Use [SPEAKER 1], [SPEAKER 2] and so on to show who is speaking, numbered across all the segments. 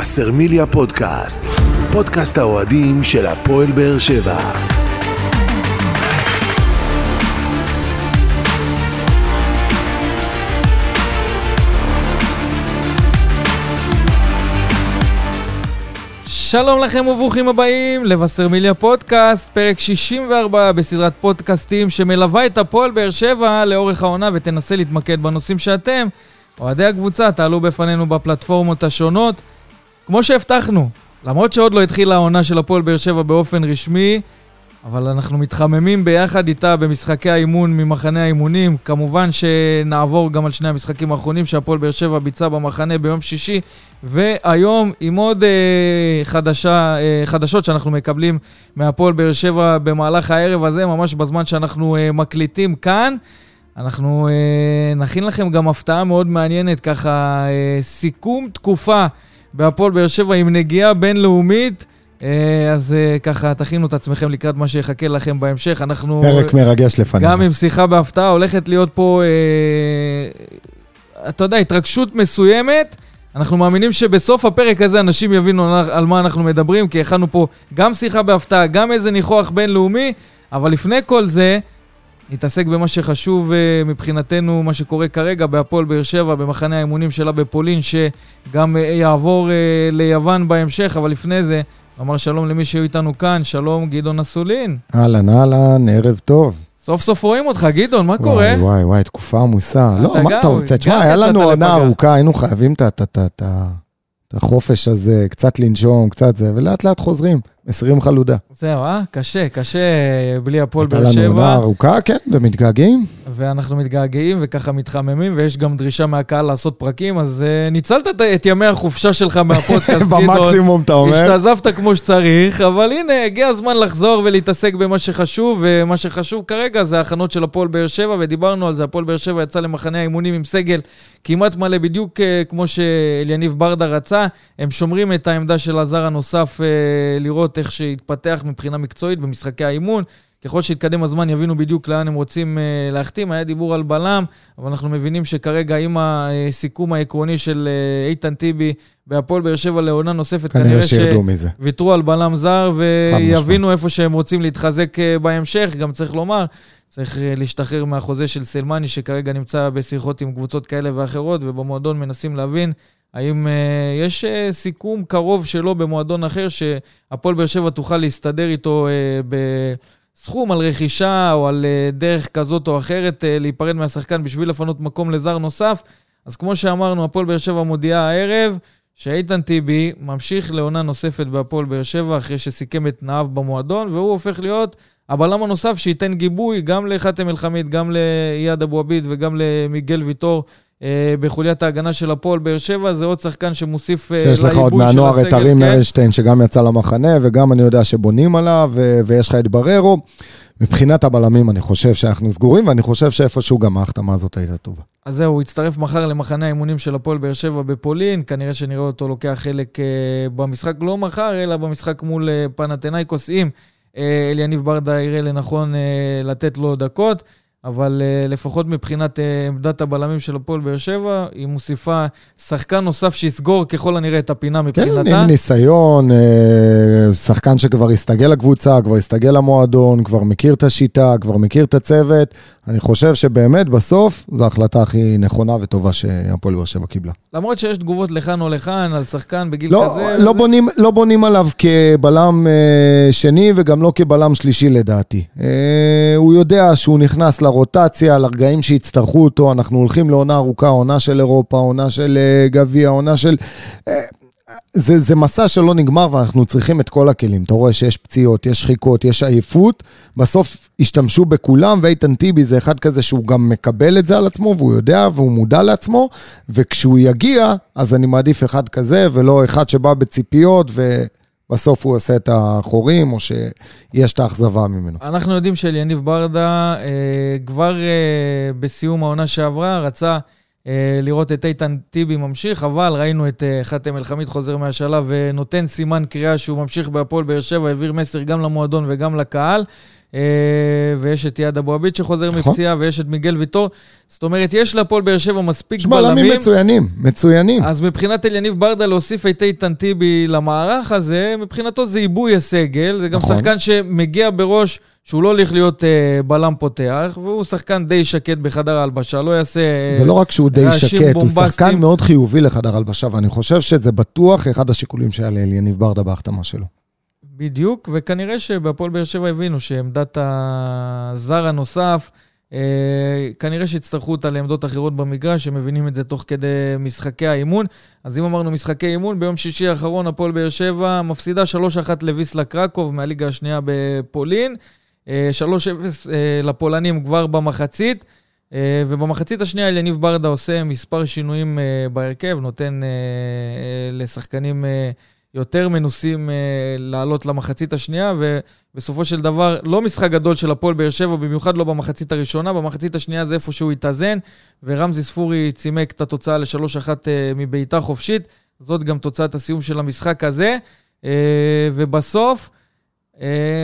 [SPEAKER 1] וסרמיליה פודקאסט, פודקאסט האוהדים של הפועל באר שבע.
[SPEAKER 2] שלום לכם וברוכים הבאים לווסרמיליה פודקאסט, פרק 64 בסדרת פודקאסטים שמלווה את הפועל באר שבע לאורך העונה ותנסה להתמקד בנושאים שאתם, אוהדי הקבוצה, תעלו בפנינו בפלטפורמות השונות. כמו שהבטחנו, למרות שעוד לא התחילה העונה של הפועל באר שבע באופן רשמי, אבל אנחנו מתחממים ביחד איתה במשחקי האימון ממחנה האימונים. כמובן שנעבור גם על שני המשחקים האחרונים שהפועל באר שבע ביצע במחנה ביום שישי, והיום עם עוד אה, חדשה, אה, חדשות שאנחנו מקבלים מהפועל באר שבע במהלך הערב הזה, ממש בזמן שאנחנו אה, מקליטים כאן. אנחנו אה, נכין לכם גם הפתעה מאוד מעניינת, ככה אה, סיכום תקופה בהפועל באר שבע עם נגיעה בינלאומית. אה, אז אה, ככה, תכינו את עצמכם לקראת מה שיחכה לכם בהמשך. אנחנו...
[SPEAKER 3] פרק מרגש לפנינו.
[SPEAKER 2] גם עם שיחה בהפתעה, הולכת להיות פה, אה, אתה יודע, התרגשות מסוימת. אנחנו מאמינים שבסוף הפרק הזה אנשים יבינו על- על מה אנחנו מדברים, כי הכנו פה גם שיחה בהפתעה, גם איזה ניחוח בינלאומי, אבל לפני כל זה, נתעסק במה שחשוב אה, מבחינתנו, מה שקורה כרגע בהפועל באר שבע, במחנה האימונים שלה בפולין, שגם אה, יעבור אה, ליוון בהמשך, אבל לפני זה, נאמר שלום למי שהיו איתנו כאן, שלום גדעון אסולין.
[SPEAKER 3] אהלן, אהלן, ערב טוב.
[SPEAKER 2] סוף סוף רואים אותך, גדעון, מה קורה?
[SPEAKER 3] וואי, וואי, וואי, תקופה עמוסה. לא, מה אתה רוצה? תשמע, היה לנו עונה. ארוכה, היינו חייבים את החופש הזה, קצת לנשום, קצת זה, ולאט לאט חוזרים, מסירים חלודה.
[SPEAKER 2] זהו, אה? קשה, קשה אה, בלי הפועל
[SPEAKER 3] הייתה
[SPEAKER 2] באר
[SPEAKER 3] לנו עונה
[SPEAKER 2] שבע,
[SPEAKER 3] ארוכה, כן, ומתגעגעים.
[SPEAKER 2] ואנחנו מתגעגעים וככה מתחממים, ויש גם דרישה מהקהל לעשות פרקים, אז uh, ניצלת את- את ימי החופשה שלך מהפודקאסט, גדעון.
[SPEAKER 3] במקסימום, אתה אומר.
[SPEAKER 2] השתעזבת כמו שצריך, אבל הנה, הגיע הזמן לחזור ולהתעסק במה שחשוב, ומה שחשוב כרגע זה ההכנות של הפועל באר שבע, ודיברנו על זה, הפועל באר שבע יצא למחנה האימונים עם סגל כמעט מלא, בדיוק אה, כמו שאליניב ברדה רצה. הם שומרים את העמדה של הזר הנוסף, אה, לראות איך שהתפתח מבחינה מקצועית במשחקי האימון. ככל שיתקדם הזמן יבינו בדיוק לאן הם רוצים uh, להחתים. היה דיבור על בלם, אבל אנחנו מבינים שכרגע עם הסיכום העקרוני של uh, איתן טיבי בהפועל באר שבע לעונה נוספת,
[SPEAKER 3] כנראה.
[SPEAKER 2] שוויתרו על בלם זר. ויבינו איפה שהם רוצים להתחזק uh, בהמשך. גם צריך לומר, צריך להשתחרר מהחוזה של סלמני, שכרגע נמצא בשיחות עם קבוצות כאלה ואחרות, ובמועדון מנסים להבין האם uh, יש uh, סיכום קרוב שלו במועדון אחר, שהפועל באר שבע תוכל להסתדר איתו uh, ב... סכום על רכישה או על אה, דרך כזאת או אחרת אה, להיפרד מהשחקן בשביל לפנות מקום לזר נוסף. אז כמו שאמרנו, הפועל באר שבע מודיעה הערב שאיתן טיבי ממשיך לעונה נוספת בהפועל באר שבע אחרי שסיכם את תנאיו במועדון, והוא הופך להיות הבלם הנוסף שייתן גיבוי גם לחאתם אל-חמיד, גם לאייד אבו עביד וגם למיגל ויטור. אה, בחוליית ההגנה של הפועל באר שבע, זה עוד שחקן שמוסיף אה,
[SPEAKER 3] שיש לך עוד
[SPEAKER 2] של
[SPEAKER 3] מהנוער את
[SPEAKER 2] הסגל,
[SPEAKER 3] ארים
[SPEAKER 2] כן.
[SPEAKER 3] מרלשטיין, שגם יצא למחנה, וגם אני יודע שבונים עליו, ויש לך את בררו. מבחינת הבלמים, אני חושב שאנחנו סגורים, ואני חושב שאיפשהו גם ההחתמה הזאת הייתה טובה.
[SPEAKER 2] אז זהו, הוא יצטרף מחר למחנה האימונים של הפועל באר שבע בפולין, כנראה שנראה אותו לוקח חלק אה, במשחק, לא מחר, אלא במשחק מול אה, פנתנאיקוס, אם אליניב ברדה יראה לנכון לתת לו דקות. אבל uh, לפחות מבחינת uh, עמדת הבלמים של הפועל באר שבע, היא מוסיפה שחקן נוסף שיסגור ככל הנראה את הפינה
[SPEAKER 3] כן,
[SPEAKER 2] מבחינתה.
[SPEAKER 3] עם ניסיון, אה, שחקן שכבר הסתגל לקבוצה, כבר הסתגל למועדון, כבר מכיר את השיטה, כבר מכיר את הצוות. אני חושב שבאמת, בסוף, זו ההחלטה הכי נכונה וטובה שהפועל באר שבע קיבלה.
[SPEAKER 2] למרות שיש תגובות לכאן או לכאן על שחקן בגיל
[SPEAKER 3] לא,
[SPEAKER 2] כזה.
[SPEAKER 3] לא,
[SPEAKER 2] וזה-
[SPEAKER 3] בונים, לא בונים עליו כבלם אה, שני וגם לא כבלם שלישי לדעתי. אה, הוא יודע שהוא נכנס לרוטציה, לרגעים שיצטרכו אותו, אנחנו הולכים לעונה ארוכה, עונה של אירופה, עונה של אה, גביע, עונה של... אה, זה, זה מסע שלא נגמר ואנחנו צריכים את כל הכלים. אתה רואה שיש פציעות, יש שחיקות, יש עייפות, בסוף השתמשו בכולם, ואיתן טיבי זה אחד כזה שהוא גם מקבל את זה על עצמו, והוא יודע והוא מודע לעצמו, וכשהוא יגיע, אז אני מעדיף אחד כזה, ולא אחד שבא בציפיות, ובסוף הוא עושה את החורים, או שיש את האכזבה ממנו.
[SPEAKER 2] אנחנו יודעים שאליניב ברדה אה, כבר אה, בסיום העונה שעברה רצה אה, לראות את איתן טיבי ממשיך, אבל ראינו את אה, חאתם אל-חמיד חוזר מהשלב ונותן סימן קריאה שהוא ממשיך בהפועל באר שבע, העביר מסר גם למועדון וגם לקהל. אה, ויש את יעד אבו עביד שחוזר
[SPEAKER 3] נכון.
[SPEAKER 2] מפציעה, ויש את מיגל ויטור. זאת אומרת, יש להפועל באר שבע מספיק
[SPEAKER 3] יש בלמים מצוינים, מצוינים.
[SPEAKER 2] אז מבחינת אליניב ברדה להוסיף את איתן טיבי למערך הזה, מבחינתו זה עיבוי הסגל, זה גם
[SPEAKER 3] נכון.
[SPEAKER 2] שחקן שמגיע בראש שהוא לא הולך להיות אה, בלם פותח, והוא שחקן די שקט בחדר ההלבשה, לא יעשה... אה,
[SPEAKER 3] זה לא רק שהוא די
[SPEAKER 2] רעשים
[SPEAKER 3] שקט, הוא
[SPEAKER 2] בומבסטיים.
[SPEAKER 3] שחקן מאוד חיובי לחדר הלבשה, ואני חושב שזה בטוח אחד השיקולים שהיה לאליניב ברדה בהחתמה שלו.
[SPEAKER 2] בדיוק, וכנראה שבהפועל באר שבע הבינו שעמדת הזר הנוסף, אה, כנראה שיצטרכו אותה לעמדות אחרות במגרש, הם מבינים את זה תוך כדי משחקי האימון. אז אם אמרנו משחקי אימון, ביום שישי האחרון הפועל באר שבע מפסידה 3-1 לוויסלה קרקוב מהליגה השנייה בפולין, אה, 3-0 אה, לפולנים כבר במחצית. אה, ובמחצית השנייה אליניב ברדה עושה מספר שינויים אה, בהרכב, נותן אה, לשחקנים יותר מנוסים אה, לעלות למחצית השנייה, ובסופו של דבר, לא משחק גדול של הפועל באר שבע, במיוחד לא במחצית הראשונה, במחצית השנייה זה איפה שהוא התאזן, ורמזי ספורי צימק את התוצאה ל-3-1 אה, מבעיטה חופשית. זאת גם תוצאת הסיום של המשחק הזה. אה, ובסוף,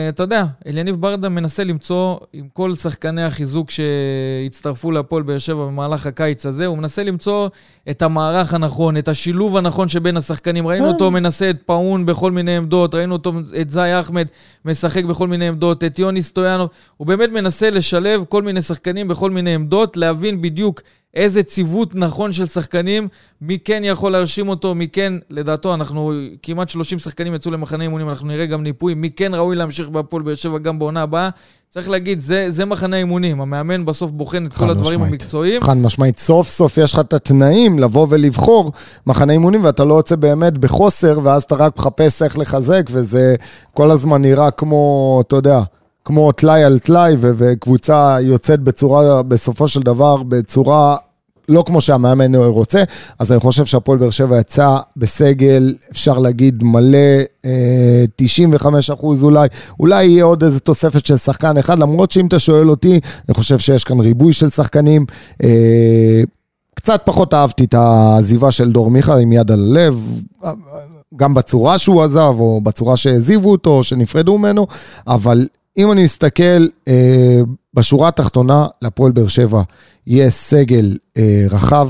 [SPEAKER 2] אתה יודע, אליניב ברדה מנסה למצוא, עם כל שחקני החיזוק שהצטרפו להפועל באר שבע במהלך הקיץ הזה, הוא מנסה למצוא את המערך הנכון, את השילוב הנכון שבין השחקנים. ראינו אותו מנסה את פאון בכל מיני עמדות, ראינו אותו, את זי אחמד משחק בכל מיני עמדות, את יוני סטויאנוב. הוא באמת מנסה לשלב כל מיני שחקנים בכל מיני עמדות, להבין בדיוק איזה ציוות נכון של שחקנים, מי כן יכול להרשים אותו, מי כן, לדעתו, אנחנו, כמעט 30 שחקנים יצאו למחנה אימונים, אנחנו נראה גם ניפוי, מי כן ראוי להמשיך בהפועל באר שבע גם בעונה הבאה. צריך להגיד, זה, זה מחנה אימונים, המאמן בסוף בוחן את כל
[SPEAKER 3] חד
[SPEAKER 2] הדברים
[SPEAKER 3] משמעית.
[SPEAKER 2] המקצועיים.
[SPEAKER 3] חד משמעית, סוף סוף יש לך את התנאים לבוא ולבחור מחנה אימונים, ואתה לא יוצא באמת בחוסר, ואז אתה רק מחפש איך לחזק, וזה כל הזמן נראה כמו, אתה יודע, כמו טלאי על טלאי, וקבוצה יוצאת בצורה, בסופו של דבר, בצורה לא כמו שהמאמן רוצה, אז אני חושב שהפועל באר שבע יצא בסגל, אפשר להגיד מלא, אה, 95 אחוז אולי, אולי יהיה עוד איזה תוספת של שחקן אחד, למרות שאם אתה שואל אותי, אני חושב שיש כאן ריבוי של שחקנים. אה, קצת פחות אהבתי את העזיבה של דור מיכה עם יד על הלב, גם בצורה שהוא עזב, או בצורה שהעזיבו אותו, או שנפרדו ממנו, אבל אם אני מסתכל אה, בשורה התחתונה, להפועל באר שבע יש סגל אה, רחב,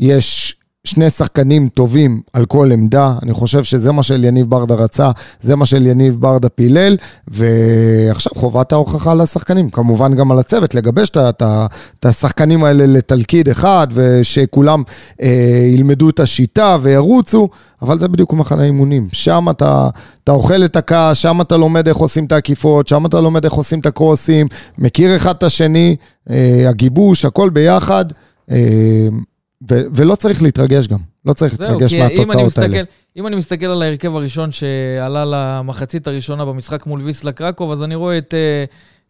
[SPEAKER 3] יש שני שחקנים טובים על כל עמדה, אני חושב שזה מה שאליניב ברדה רצה, זה מה שאליניב ברדה פילל, ועכשיו חובת ההוכחה לשחקנים, כמובן גם על הצוות, לגבש את השחקנים האלה לתלכיד אחד, ושכולם אה, ילמדו את השיטה וירוצו, אבל זה בדיוק מחנה אימונים. שם אתה, אתה אוכל את הקש, שם אתה לומד איך עושים את העקיפות, שם אתה לומד איך עושים את הקרוסים, מכיר אחד את השני, אה, הגיבוש, הכל ביחד. אה, ו- ולא צריך להתרגש גם, לא צריך
[SPEAKER 2] זהו,
[SPEAKER 3] להתרגש מהתוצאות האלה.
[SPEAKER 2] אם אני מסתכל על ההרכב הראשון שעלה למחצית הראשונה במשחק מול ויסלה קרקוב, אז אני רואה את אה,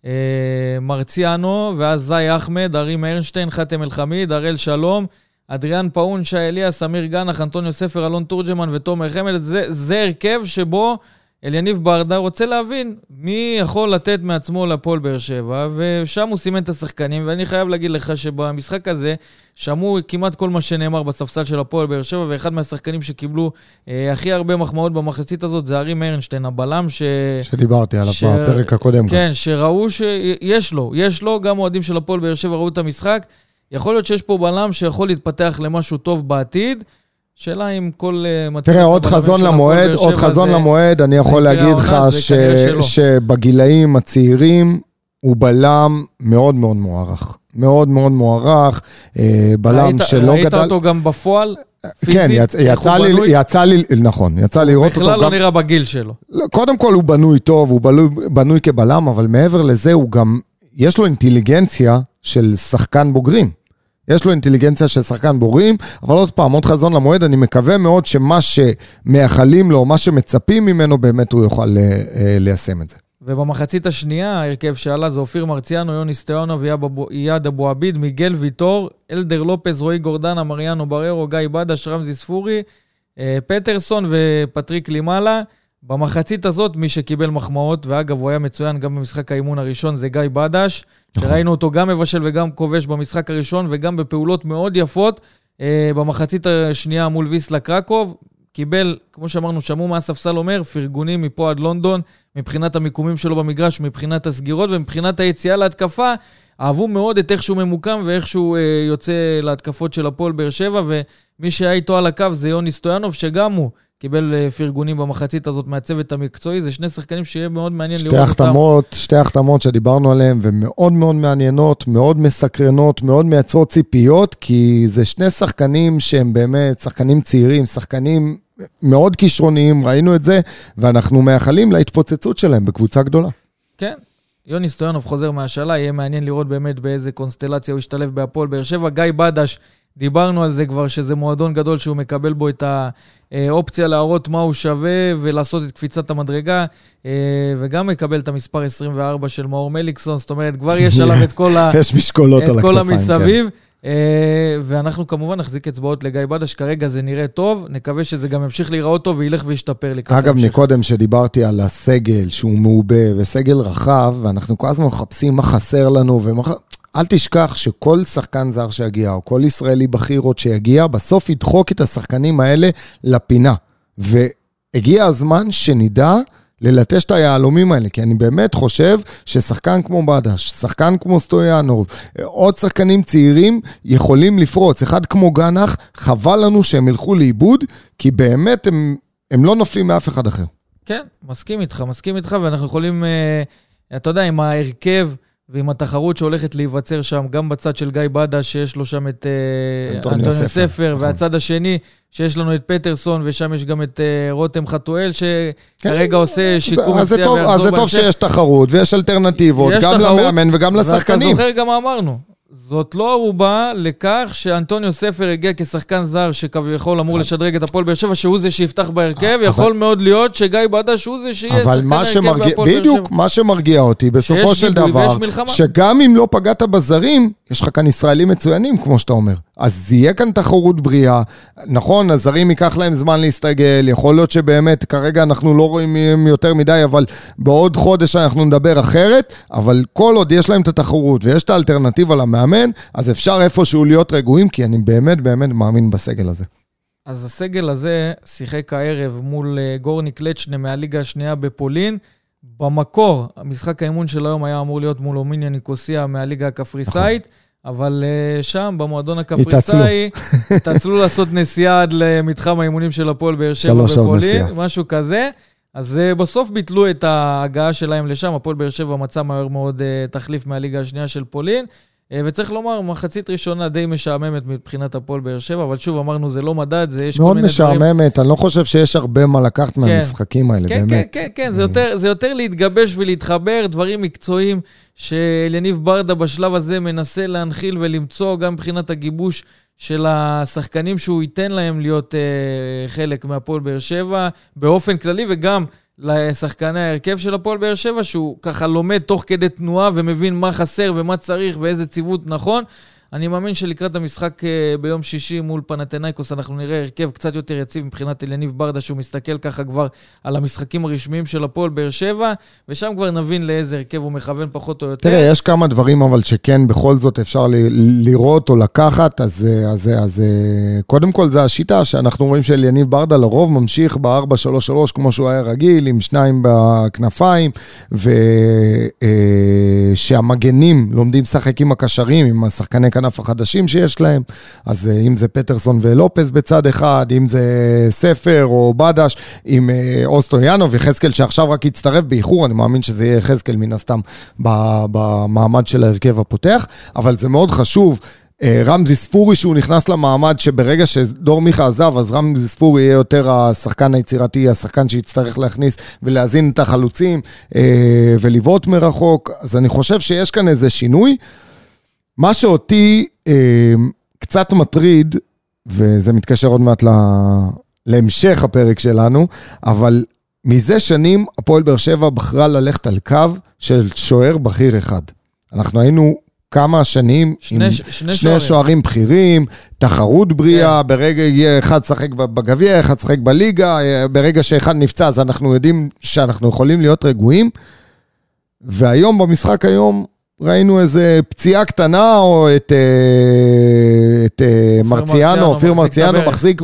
[SPEAKER 2] אה, מרציאנו, ואז זי אחמד, ארי ארנשטיין, חאתם אל-חמיד, הראל שלום, אדריאן פאון, שי אליאס, אמיר גנח, אנטוניו ספר, אלון תורג'מן ותומר חמד. זה, זה הרכב שבו אליניב ברדה רוצה להבין מי יכול לתת מעצמו להפועל באר שבע, ושם הוא סימן את השחקנים, ואני חייב להגיד לך שבמשחק הזה שמעו כמעט כל מה שנאמר בספסל של הפועל באר שבע, ואחד מהשחקנים שקיבלו אה, הכי הרבה מחמאות במחצית הזאת זה ארי ארנשטיין, הבלם ש...
[SPEAKER 3] שדיברתי עליו
[SPEAKER 2] ש-
[SPEAKER 3] בפרק הקודם. גם.
[SPEAKER 2] כן, שראו שיש לו, יש לו, גם אוהדים של הפועל באר שבע ראו את המשחק. יכול להיות שיש פה בלם שיכול להתפתח למשהו טוב בעתיד. שאלה אם כל אה.
[SPEAKER 3] תראה, עוד חזון למועד, עוד חזון
[SPEAKER 2] זה-
[SPEAKER 3] למועד, אני יכול להגיד לך ש-. שבגילאים הצעירים הוא בלם מאוד מאוד מוערך. מאוד מאוד מוערך, אה, בלם
[SPEAKER 2] ראית-
[SPEAKER 3] שלא
[SPEAKER 2] ראית
[SPEAKER 3] גדל...
[SPEAKER 2] אותו גם בפועל?
[SPEAKER 3] כן? יצ-
[SPEAKER 2] איך
[SPEAKER 3] יצא לי,
[SPEAKER 2] בנוי?
[SPEAKER 3] יצא לי, נכון, יצא לראות אותו
[SPEAKER 2] בכלל לא
[SPEAKER 3] גם...
[SPEAKER 2] נראה בגיל שלו.
[SPEAKER 3] לא, קודם כל הוא בנוי טוב, הוא בנוי, בנוי כבלם, אבל מעבר לזה הוא גם, יש לו אינטליגנציה של שחקן בוגרים. יש לו אינטליגנציה של שחקן בוגרים, אבל עוד פעם, עוד חזון למועד, אני מקווה מאוד שמה שמייחלים לו, מה שמצפים ממנו, באמת הוא יוכל אה, אה, ליישם את זה.
[SPEAKER 2] ובמחצית השנייה, ההרכב שעלה זה אופיר מרציאנו, יוני סטיאנו ואייד אבו עביד, מיגל ויטור, אלדר לופז, רועי גורדנה, מריאנו בררו, גיא בדש, רמזי ספורי, אה, פטרסון ופטריק לימאלה. במחצית הזאת, מי שקיבל מחמאות, ואגב, הוא היה מצוין גם במשחק האימון הראשון, זה גיא בדש,
[SPEAKER 3] נכון.
[SPEAKER 2] שראינו אותו גם מבשל וגם כובש במשחק הראשון, וגם בפעולות מאוד יפות אה, במחצית השנייה מול ויסלה קרקוב. קיבל, כמו שאמרנו, שמעו מה הספסל אומר, פרגונים מפה עד לונדון, מבחינת המיקומים שלו במגרש, מבחינת הסגירות ומבחינת היציאה להתקפה. אהבו מאוד את איך שהוא ממוקם ואיך שהוא אה, יוצא להתקפות של הפועל באר שבע, ומי שהיה איתו על הקו זה יוני סטויאנוב, שגם הוא קיבל אה, פרגונים במחצית הזאת מהצוות המקצועי. זה שני שחקנים שיהיה מאוד מעניין
[SPEAKER 3] שתי
[SPEAKER 2] לראות
[SPEAKER 3] החתמות, אותם. שתי החתמות שדיברנו עליהן, ומאוד מאוד מעניינות, מאוד מסקרנות, מאוד מייצרות ציפיות, כי זה שני שחקנים שהם באמת שחקנים צעירים, שחקנים מאוד כישרוניים, ראינו את זה, ואנחנו מייחלים להתפוצצות שלהם בקבוצה גדולה.
[SPEAKER 2] כן, יוני סטויאנוב חוזר מהשאלה, יהיה מעניין לראות באמת באיזה קונסטלציה הוא ישתלב בהפועל באר שבע. גיא בדש, דיברנו על זה כבר, שזה מועדון גדול שהוא מקבל בו את האופציה להראות מה הוא שווה ולעשות את קפיצת המדרגה, אה, וגם מקבל את המספר 24 של מאור מליקסון, זאת אומרת, כבר יש עליו את כל, ה...
[SPEAKER 3] יש משקולות על
[SPEAKER 2] הכתפיים, את כל המסביב. אה, ואנחנו כמובן נחזיק אצבעות לגיא בדש, כרגע זה נראה טוב, נקווה שזה גם ימשיך להיראות טוב וילך וישתפר לקראת
[SPEAKER 3] אגב, המשך. מקודם שדיברתי על הסגל, שהוא מעובה, וסגל רחב, ואנחנו כל הזמן מחפשים מה חסר לנו, ומח... אל תשכח שכל שחקן זר שיגיע, או כל ישראלי בכיר עוד שיגיע, בסוף ידחוק את השחקנים האלה לפינה. והגיע הזמן שנדע ללטש את היהלומים האלה, כי אני באמת חושב ששחקן כמו בדש, שחקן כמו סטויאנוב, עוד שחקנים צעירים יכולים לפרוץ. אחד כמו גנח, חבל לנו שהם ילכו לאיבוד, כי באמת הם, הם לא נופלים מאף אחד אחר.
[SPEAKER 2] כן, מסכים איתך, מסכים איתך, ואנחנו יכולים, אה, אתה יודע, עם ההרכב... ועם התחרות שהולכת להיווצר שם, גם בצד של גיא בדה, שיש לו שם את אה, אנטוניו ספר, ספר נכון. והצד השני, שיש לנו את פטרסון, ושם יש גם את uh, רותם חתואל, שכרגע כן, עושה שיקום
[SPEAKER 3] אז זה טוב, אז זה טוב שיש תחרות ויש אלטרנטיבות, גם תחרות, למאמן וגם לשחקנים.
[SPEAKER 2] ואתה זוכר גם מה אמרנו. זאת לא ערובה לכך שאנטוניו ספר הגיע כשחקן זר שכביכול אמור לשדרג את הפועל באר שבע, שהוא זה שיפתח בהרכב, יכול מאוד להיות שגיא בדש הוא זה שיהיה שחקן ההרכב בהפועל באר שבע.
[SPEAKER 3] בדיוק, מה שמרגיע אותי בסופו של דבר, שגם אם לא פגעת בזרים, יש לך כאן ישראלים מצוינים, כמו שאתה אומר. אז יהיה כאן תחרות בריאה. נכון, הזרים ייקח להם זמן להסתגל, יכול להיות שבאמת, כרגע אנחנו לא רואים יותר מדי, אבל בעוד חודש אנחנו נדבר אחרת, אבל כל עוד יש להם את התחרות ויש את האלטרנטיבה למאמן, אז אפשר איפשהו להיות רגועים, כי אני באמת באמת מאמין בסגל הזה.
[SPEAKER 2] אז הסגל הזה שיחק הערב מול אה, גורני קלצ'נה מהליגה השנייה בפולין. במקור, המשחק האימון של היום היה אמור להיות מול אומיניה ניקוסיה מהליגה הקפריסאית. נכון. אבל uh, שם, במועדון הקפריסאי, התעצלו לעשות נסיעה עד למתחם האימונים של הפועל באר שבע בפולין, משהו כזה. אז uh, בסוף ביטלו את ההגעה שלהם לשם, הפועל באר שבע מצא מהר מאוד uh, תחליף מהליגה השנייה של פולין. אה, וצריך לומר, מחצית ראשונה די משעממת מבחינת הפועל באר שבע, אבל שוב, אמרנו, זה לא מדד, זה יש כל מיני
[SPEAKER 3] דברים... מאוד משעממת, אני לא חושב שיש הרבה מה לקחת כן. מהמשחקים האלה,
[SPEAKER 2] כן,
[SPEAKER 3] באמת.
[SPEAKER 2] כן, כן, כן, זה יותר, זה יותר להתגבש ולהתחבר, דברים מקצועיים שאליניב ברדה בשלב הזה מנסה להנחיל ולמצוא, גם מבחינת הגיבוש של השחקנים שהוא ייתן להם להיות אה, חלק מהפועל באר שבע, באופן כללי, וגם... לשחקני ההרכב של הפועל באר שבע, שהוא ככה לומד תוך כדי תנועה ומבין מה חסר ומה צריך ואיזה ציוות נכון. אני מאמין שלקראת המשחק אה, ביום שישי מול פנתנאיקוס אנחנו נראה הרכב קצת יותר יציב מבחינת אליניב ברדה, שהוא מסתכל ככה כבר על המשחקים הרשמיים של הפועל באר שבע, ושם כבר נבין לאיזה הרכב הוא מכוון פחות או יותר.
[SPEAKER 3] תראה, יש כמה דברים אבל שכן בכל זאת אפשר לראות או לקחת, אז, אה, אז, אה, אז קודם כל זה השיטה שאנחנו רואים שאליניב ברדה לרוב ממשיך ב-4-3-3 כמו שהוא היה רגיל, עם שניים בכנפיים, ושהמגנים לומדים לשחק עם הקשרים, עם השחקני כנף. הכנף החדשים שיש להם, אז אה, אם זה פטרסון ולופס בצד אחד, אם זה ספר או בדש, עם אה, אוסטויאנוב, יחזקאל שעכשיו רק יצטרף באיחור, אני מאמין שזה יהיה יחזקאל מן הסתם במעמד של ההרכב הפותח, אבל זה מאוד חשוב. אה, רמזי ספורי שהוא נכנס למעמד שברגע שדור מיכה עזב, אז רמזי ספורי יהיה יותר השחקן היצירתי, השחקן שיצטרך להכניס ולהזין את החלוצים ולבעוט מרחוק. אז אני חושב שיש כאן איזה שינוי. מה שאותי אה, קצת מטריד, וזה מתקשר עוד מעט לה, להמשך הפרק שלנו, אבל מזה שנים הפועל באר שבע בחרה ללכת על קו של שוער בכיר אחד. אנחנו היינו כמה שנים
[SPEAKER 2] שני,
[SPEAKER 3] עם
[SPEAKER 2] ש, שני,
[SPEAKER 3] שני שוערים בכירים, תחרות בריאה, כן. ברגע יהיה אחד שחק בגביע, אחד שחק בליגה, אה, ברגע שאחד נפצע אז אנחנו יודעים שאנחנו יכולים להיות רגועים. והיום, במשחק היום, ראינו איזה פציעה קטנה, או את, אה, את אה, מרציאנו, אופיר מרציאנו. מחזיק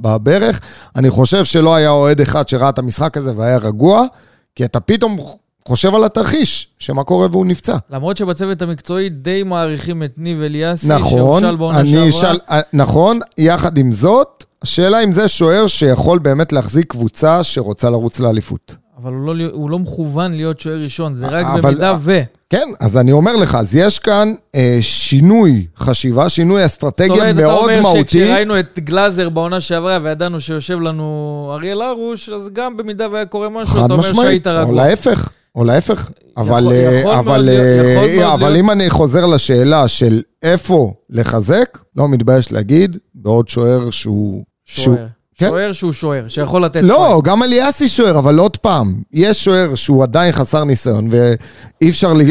[SPEAKER 3] בברך. אני חושב שלא היה אוהד אחד שראה את המשחק הזה והיה רגוע, כי אתה פתאום חושב על התרחיש, שמה קורה והוא נפצע.
[SPEAKER 2] למרות שבצוות המקצועי די מעריכים את ניב אליאסי,
[SPEAKER 3] נכון,
[SPEAKER 2] שהושל בעונה שעברה.
[SPEAKER 3] שאל, אה, נכון, יחד עם זאת, השאלה אם זה שוער שיכול באמת להחזיק קבוצה שרוצה לרוץ לאליפות.
[SPEAKER 2] אבל הוא לא, הוא לא מכוון להיות שוער ראשון, זה רק
[SPEAKER 3] אבל-
[SPEAKER 2] במידה ו...
[SPEAKER 3] כן, אז אני אומר לך, אז יש כאן אה, שינוי חשיבה, שינוי
[SPEAKER 2] זאת
[SPEAKER 3] אסטרטגיה
[SPEAKER 2] אומרת, אתה
[SPEAKER 3] מאוד
[SPEAKER 2] אומר
[SPEAKER 3] מהותי.
[SPEAKER 2] שכשראינו את גלאזר בעונה שעברה וידענו שיושב לנו אריאל הרוש, אז גם במידה והיה קורה משהו,
[SPEAKER 3] חד
[SPEAKER 2] אתה אומר
[SPEAKER 3] משמעית,
[SPEAKER 2] שהיית
[SPEAKER 3] או
[SPEAKER 2] רגוע.
[SPEAKER 3] להפך, או להפך. אבל,
[SPEAKER 2] יכול-
[SPEAKER 3] אה,
[SPEAKER 2] יכול מאוד
[SPEAKER 3] אבל, אה,
[SPEAKER 2] מאוד
[SPEAKER 3] אבל
[SPEAKER 2] להיות.
[SPEAKER 3] אם אני חוזר לשאלה של איפה לחזק, לא מתבייש להגיד, בעוד שוער. שהוא-
[SPEAKER 2] שוער.
[SPEAKER 3] כן.
[SPEAKER 2] שוער שהוא שוער, שיכול לתת
[SPEAKER 3] לא, גם אליאסי שוער, אבל עוד פעם, יש שוער שהוא עדיין חסר ניסיון, ואי אפשר ל-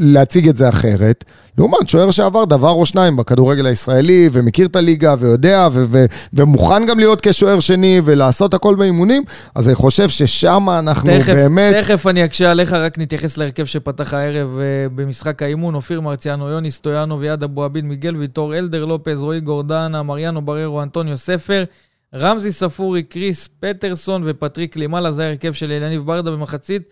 [SPEAKER 3] להציג את זה אחרת. לעומת שוער שעבר דבר או שניים בכדורגל הישראלי, ומכיר את הליגה, ויודע, ו- ו- ומוכן גם להיות כשוער שני, ולעשות הכל באימונים, אז אני חושב ששם אנחנו
[SPEAKER 2] תכף,
[SPEAKER 3] באמת...
[SPEAKER 2] תכף אני אקשה עליך, רק נתייחס להרכב שפתח הערב אה, במשחק האימון. אופיר מרציאנו, יוני סטויאנו ויד אבו עביד, מיגל ויטור, אלדר לופז, רועי גורדנה, מריאנו בררו, אנטוניו ספר, רמזי ספורי, קריס פטרסון ופטריק לימאלה. זה ההרכב של אליניב ברדה במחצית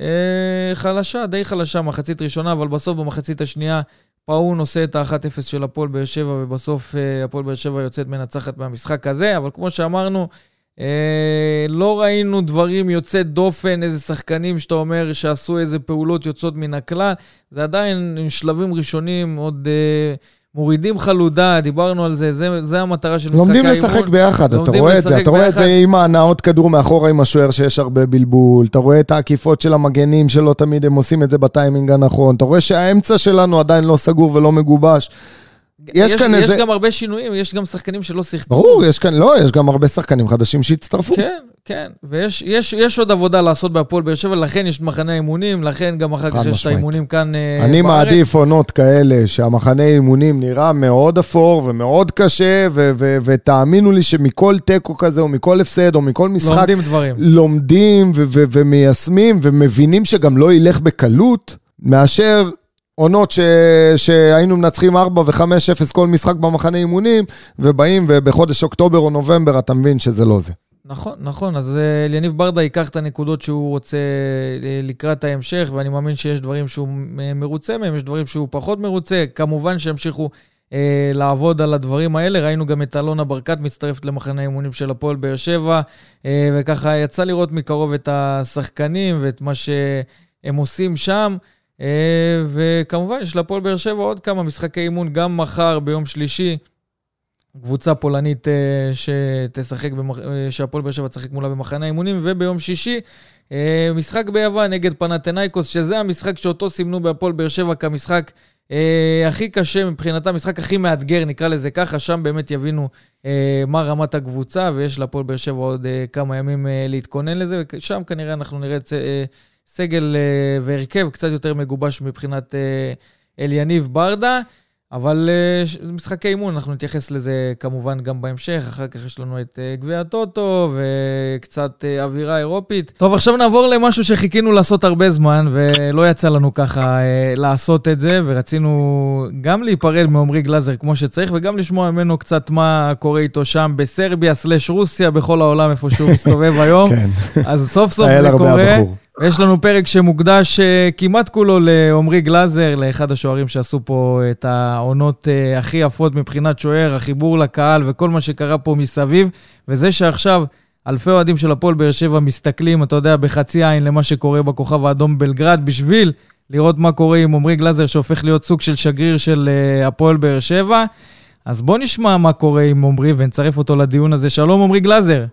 [SPEAKER 2] אה, חלשה, די חלשה, מחצית ראשונה, אבל בסוף במחצית השנייה פאון עושה את ה-1-0 של הפועל באר שבע, ובסוף אה, הפועל באר שבע יוצאת מנצחת מהמשחק הזה, אבל כמו שאמרנו, אה, לא ראינו דברים יוצאי דופן, איזה שחקנים שאתה אומר שעשו איזה פעולות יוצאות מן הכלל. זה עדיין עם שלבים ראשונים, עוד אה, מורידים חלודה, דיברנו על זה, זה, זה המטרה של משחק
[SPEAKER 3] לומדים
[SPEAKER 2] האימון.
[SPEAKER 3] לשחק ביחד, אתה
[SPEAKER 2] לומדים
[SPEAKER 3] רואה את זה, אתה רואה את. זה עם ההנאות כדור מאחורה עם השוער שיש הרבה בלבול, אתה רואה את העקיפות של המגנים שלא תמיד הם עושים את זה בטיימינג הנכון, אתה רואה שהאמצע שלנו עדיין לא סגור ולא מגובש. יש כאן
[SPEAKER 2] יש
[SPEAKER 3] איזה-
[SPEAKER 2] גם הרבה שינויים, יש גם שחקנים שלא שיחקו.
[SPEAKER 3] ברור, יש כאן, לא, יש גם הרבה שחקנים חדשים שהצטרפו.
[SPEAKER 2] כן, כן, ויש יש, יש עוד עבודה לעשות בהפועל באר שבע, לכן יש מחנה האימונים, לכן גם אחר כך יש את. האימונים כאן אה,
[SPEAKER 3] אני
[SPEAKER 2] בארץ.
[SPEAKER 3] מעדיף עונות כאלה, שהמחנה אימונים נראה מאוד אפור ומאוד קשה, ו- ו- ותאמינו לי שמכל תיקו כזה, או מכל הפסד, או מכל משחק,
[SPEAKER 2] לומדים דברים.
[SPEAKER 3] לומדים ו- ו- ומיישמים ומבינים שגם לא ילך בקלות, מאשר עונות ש- שהיינו מנצחים 4 ו-5-0 כל משחק במחנה אימונים, ובאים ובחודש אוקטובר או נובמבר אתה מבין שזה לא זה.
[SPEAKER 2] נכון, נכון. אז אה, אליניב ברדה ייקח את הנקודות שהוא רוצה אה, לקראת ההמשך, ואני מאמין שיש דברים שהוא אה, מרוצה מהם, יש דברים שהוא פחות מרוצה. כמובן שימשיכו אה, לעבוד על הדברים האלה. ראינו גם את אלונה ברקת מצטרפת למחנה האימונים של הפועל באר שבע, אה, וככה יצא לראות מקרוב את השחקנים ואת מה שהם עושים שם. אה, וכמובן, יש להפועל באר שבע עוד כמה משחקי אימון, גם מחר, ביום שלישי. קבוצה פולנית אה, שתשחק, במח... אה, שהפועל באר שבע תשחק מולה במחנה האימונים, וביום שישי משחק ביוון נגד פנתנאיקוס, שזה המשחק שאותו סימנו בהפועל באר שבע כמשחק הכי קשה מבחינתם, המשחק הכי מאתגר, נקרא לזה ככה, שם באמת יבינו מה רמת הקבוצה, ויש להפועל באר שבע עוד כמה ימים להתכונן לזה, ושם כנראה אנחנו נראה אה, סגל אה, והרכב קצת יותר מגובש מבחינת אה, אליניב ברדה. אבל ש- משחקי אימון, אנחנו נתייחס לזה כמובן גם בהמשך. אחר כך יש לנו את אה, גביע הטוטו וקצת אה, אווירה אירופית. טוב, עכשיו נעבור למשהו שחיכינו לעשות הרבה זמן, ולא יצא לנו ככה אה, לעשות את זה, ורצינו גם להיפרד מעומרי גלאזר כמו שצריך, וגם לשמוע ממנו קצת מה קורה איתו שם בסרביה סלש רוסיה, בכל העולם, איפה שהוא מסתובב היום.
[SPEAKER 3] כן,
[SPEAKER 2] אז סוף סוף זה
[SPEAKER 3] הרבה
[SPEAKER 2] קורה.
[SPEAKER 3] הבחור.
[SPEAKER 2] ויש לנו פרק שמוקדש אה, כמעט כולו לעומרי גלאזר, לאחד השוערים שעשו פה את העונות אה, הכי יפות מבחינת שוער, החיבור לקהל וכל מה שקרה פה מסביב. וזה שעכשיו אלפי אוהדים של הפועל באר שבע מסתכלים, אתה יודע, בחצי עין למה שקורה בכוכב האדום בלגרד, בשביל לראות מה קורה עם עומרי גלאזר, שהופך להיות סוג של שגריר של אה, הפועל באר שבע. אז בוא נשמע מה קורה עם עומרי ונצרף אותו לדיון הזה. שלום, עומרי גלאזר.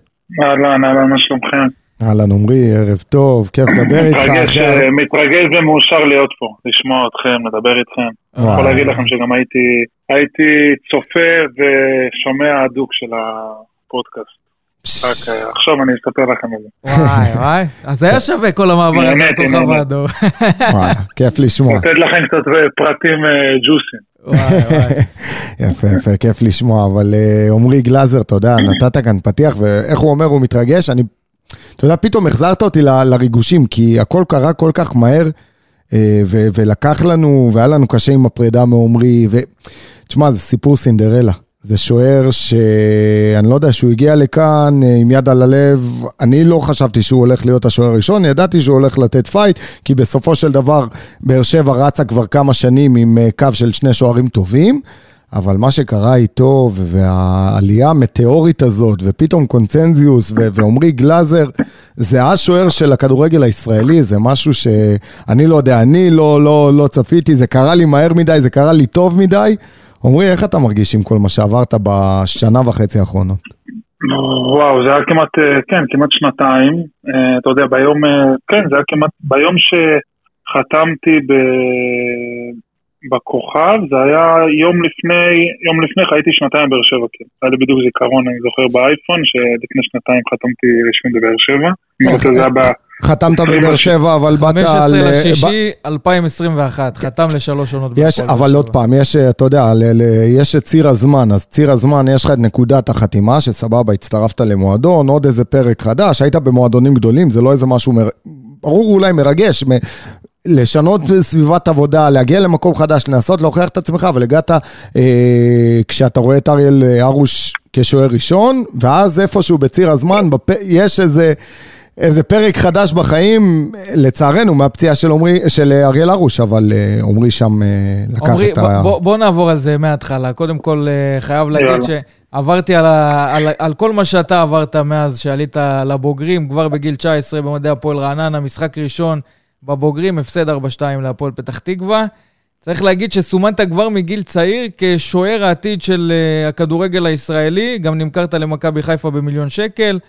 [SPEAKER 4] אהלן, אהלן, מה שלומכם?
[SPEAKER 3] אהלן עמרי, ערב טוב, כיף לדבר איתך.
[SPEAKER 4] מתרגש, אה, מתרגש ומאושר להיות פה, לשמוע אתכם, לדבר איתכם. אני יכול. להגיד לכם שגם הייתי הייתי צופה ושומע הדוק של הפודקאסט. רק אה, עכשיו אני אספר לכם על זה.
[SPEAKER 2] וואי, וואי. אז היה שווה כל המעבר הזה לכוכב
[SPEAKER 4] נהניתי.
[SPEAKER 2] האדום.
[SPEAKER 3] כיף לשמוע.
[SPEAKER 4] לתת לכם קצת אה, פרטים ג'וסיים.
[SPEAKER 2] וואי, וואי.
[SPEAKER 3] יפה, יפה, כיף לשמוע, אבל עמרי גלאזר, אתה יודע, נתת כאן פתיח, ואיך הוא אומר, הוא מתרגש, אני, אתה יודע, פתאום החזרת אותי לריגושים, כי הכל קרה כל כך מהר, אה, ו- ולקח לנו, והיה לנו קשה עם הפרידה מעמרי, ותשמע, זה סיפור סינדרלה. זה שוער שאני לא יודע, שהוא הגיע לכאן אה, עם יד על הלב, אני לא חשבתי שהוא הולך להיות השוער הראשון, ידעתי שהוא הולך לתת פייט, כי בסופו של דבר באר שבע רצה כבר כמה שנים עם אה, קו של שני שוערים טובים. אבל מה שקרה איתו, והעלייה המטאורית הזאת, ופתאום קונצנזיוס, ועמרי גלאזר, זה השוער של הכדורגל הישראלי, זה משהו שאני לא יודע, אני לא, לא, לא צפיתי, זה קרה לי מהר מדי, זה קרה לי טוב מדי. עמרי, איך אתה מרגיש עם כל מה שעברת בשנה וחצי האחרונות?
[SPEAKER 4] וואו, זה היה כמעט, אה, כן, כמעט שנתיים. אה, אתה יודע, ביום, אה, כן, זה היה כמעט, ביום שחתמתי ב... בכוכב, זה היה יום לפני, יום לפני הייתי שנתיים בבאר שבע, כן. היה לי בדיוק זיכרון, אני זוכר באייפון, שלפני שנתיים חתמתי רשמי בבאר שבע.
[SPEAKER 3] חתמת בבאר שבע, אבל באת על...
[SPEAKER 2] 15 לשישי 2021, חתם לשלוש עונות.
[SPEAKER 3] יש, אבל עוד פעם, יש, אתה יודע, יש את ציר הזמן, אז ציר הזמן, יש לך את נקודת החתימה, שסבבה, הצטרפת למועדון, עוד איזה פרק חדש, היית במועדונים גדולים, זה לא איזה משהו... ברור אולי מרגש, לשנות סביבת עבודה, להגיע למקום חדש, לנסות להוכיח את עצמך, אבל הגעת אה, כשאתה רואה את אריאל ארוש כשוער ראשון, ואז איפשהו בציר הזמן, בפ... יש איזה... איזה פרק חדש בחיים, לצערנו, מהפציעה של, עומרי, של אריאל הרוש, אבל אה, עמרי שם אה, לקח עומרי, את ה...
[SPEAKER 2] בוא, בוא נעבור על זה מההתחלה. קודם כל, אה, חייב להגיד שעברתי על, ה, על, על כל מה שאתה עברת מאז שעלית לבוגרים, כבר בגיל 19 במדעי הפועל רעננה, משחק ראשון. בבוגרים, הפסד 4-2 להפועל פתח תקווה. צריך להגיד שסומנת כבר מגיל צעיר כשוער העתיד של uh, הכדורגל הישראלי, גם נמכרת למכבי חיפה במיליון שקל.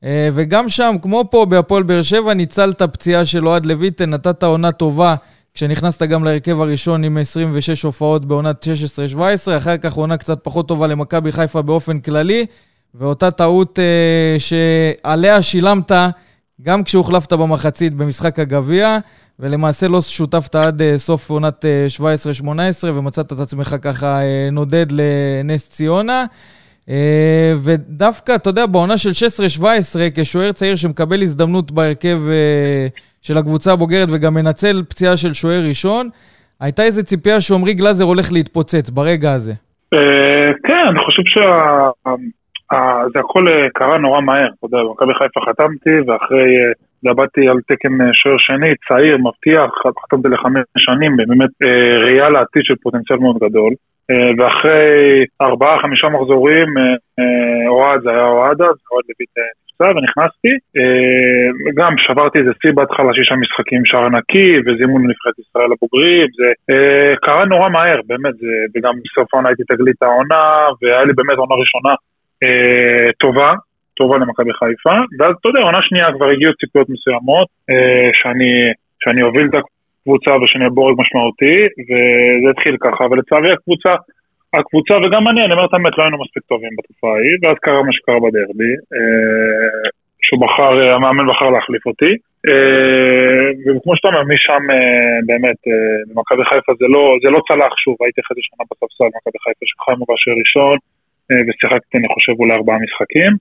[SPEAKER 2] Uh, וגם שם, כמו פה בהפועל באר שבע, ניצלת פציעה של אוהד לויטן, נתת עונה טובה כשנכנסת גם להרכב הראשון עם 26 הופעות בעונת 16-17, אחר כך עונה קצת פחות טובה למכבי חיפה באופן כללי, ואותה טעות uh, שעליה שילמת גם כשהוחלפת במחצית במשחק הגביע, ולמעשה לא שותפת עד uh, סוף עונת uh, אה, 17-18, ומצאת את עצמך ככה uh, נודד לנס ציונה. ודווקא, אתה יודע, בעונה של 16-17, כשוער צעיר שמקבל הזדמנות בהרכב של הקבוצה הבוגרת וגם מנצל פציעה של שוער ראשון, הייתה איזו ציפייה שעמרי גלאזר הולך להתפוצץ ברגע הזה.
[SPEAKER 4] כן, אני חושב שה... זה הכל אה, קרה נורא מהר, אתה יודע, במכבי חיפה חתמתי, ואחרי, דבדתי אה, על תקן אה, שוער שני, צעיר, מבטיח, חתמתי לחמש שנים, באמת ראייה לעתיד של פוטנציאל מאוד גדול. ואחרי ארבעה, חמישה מחזורים, אוהד, זה היה אוהד אז, אוהד לויט נפצע ונכנסתי. גם שברתי איזה שיא בהתחלה, שישה משחקים שער ענקי, וזימון לנבחרת ישראל הבוגרים, זה קרה נורא מהר, באמת, וגם בסוף העונה הייתי תגלית העונה, והיה לי באמת עונה ראשונה אה, טובה, טובה למכבי חיפה, ואז אתה יודע, עונה שנייה כבר הגיעו ציפיות מסוימות, אה, שאני, שאני אוביל את הקבוצה ושאני בורג משמעותי, וזה התחיל ככה, אבל לצערי הקבוצה, הקבוצה וגם אני, אני אומר את האמת, לא היינו מספיק טובים בתקופה ההיא, ואז קרה מה שקרה בדרבי, אה, שהוא בחר, המאמן בחר להחליף אותי, אה, וכמו שאתה אומר, משם אה, באמת, אה, במכבי חיפה זה לא, זה לא צלח שוב, הייתי חצי שנה בספסל במכבי חיפה, שחיימו בשיר ראשון, אה, ושיחקתי אני חושב אולי ארבעה משחקים.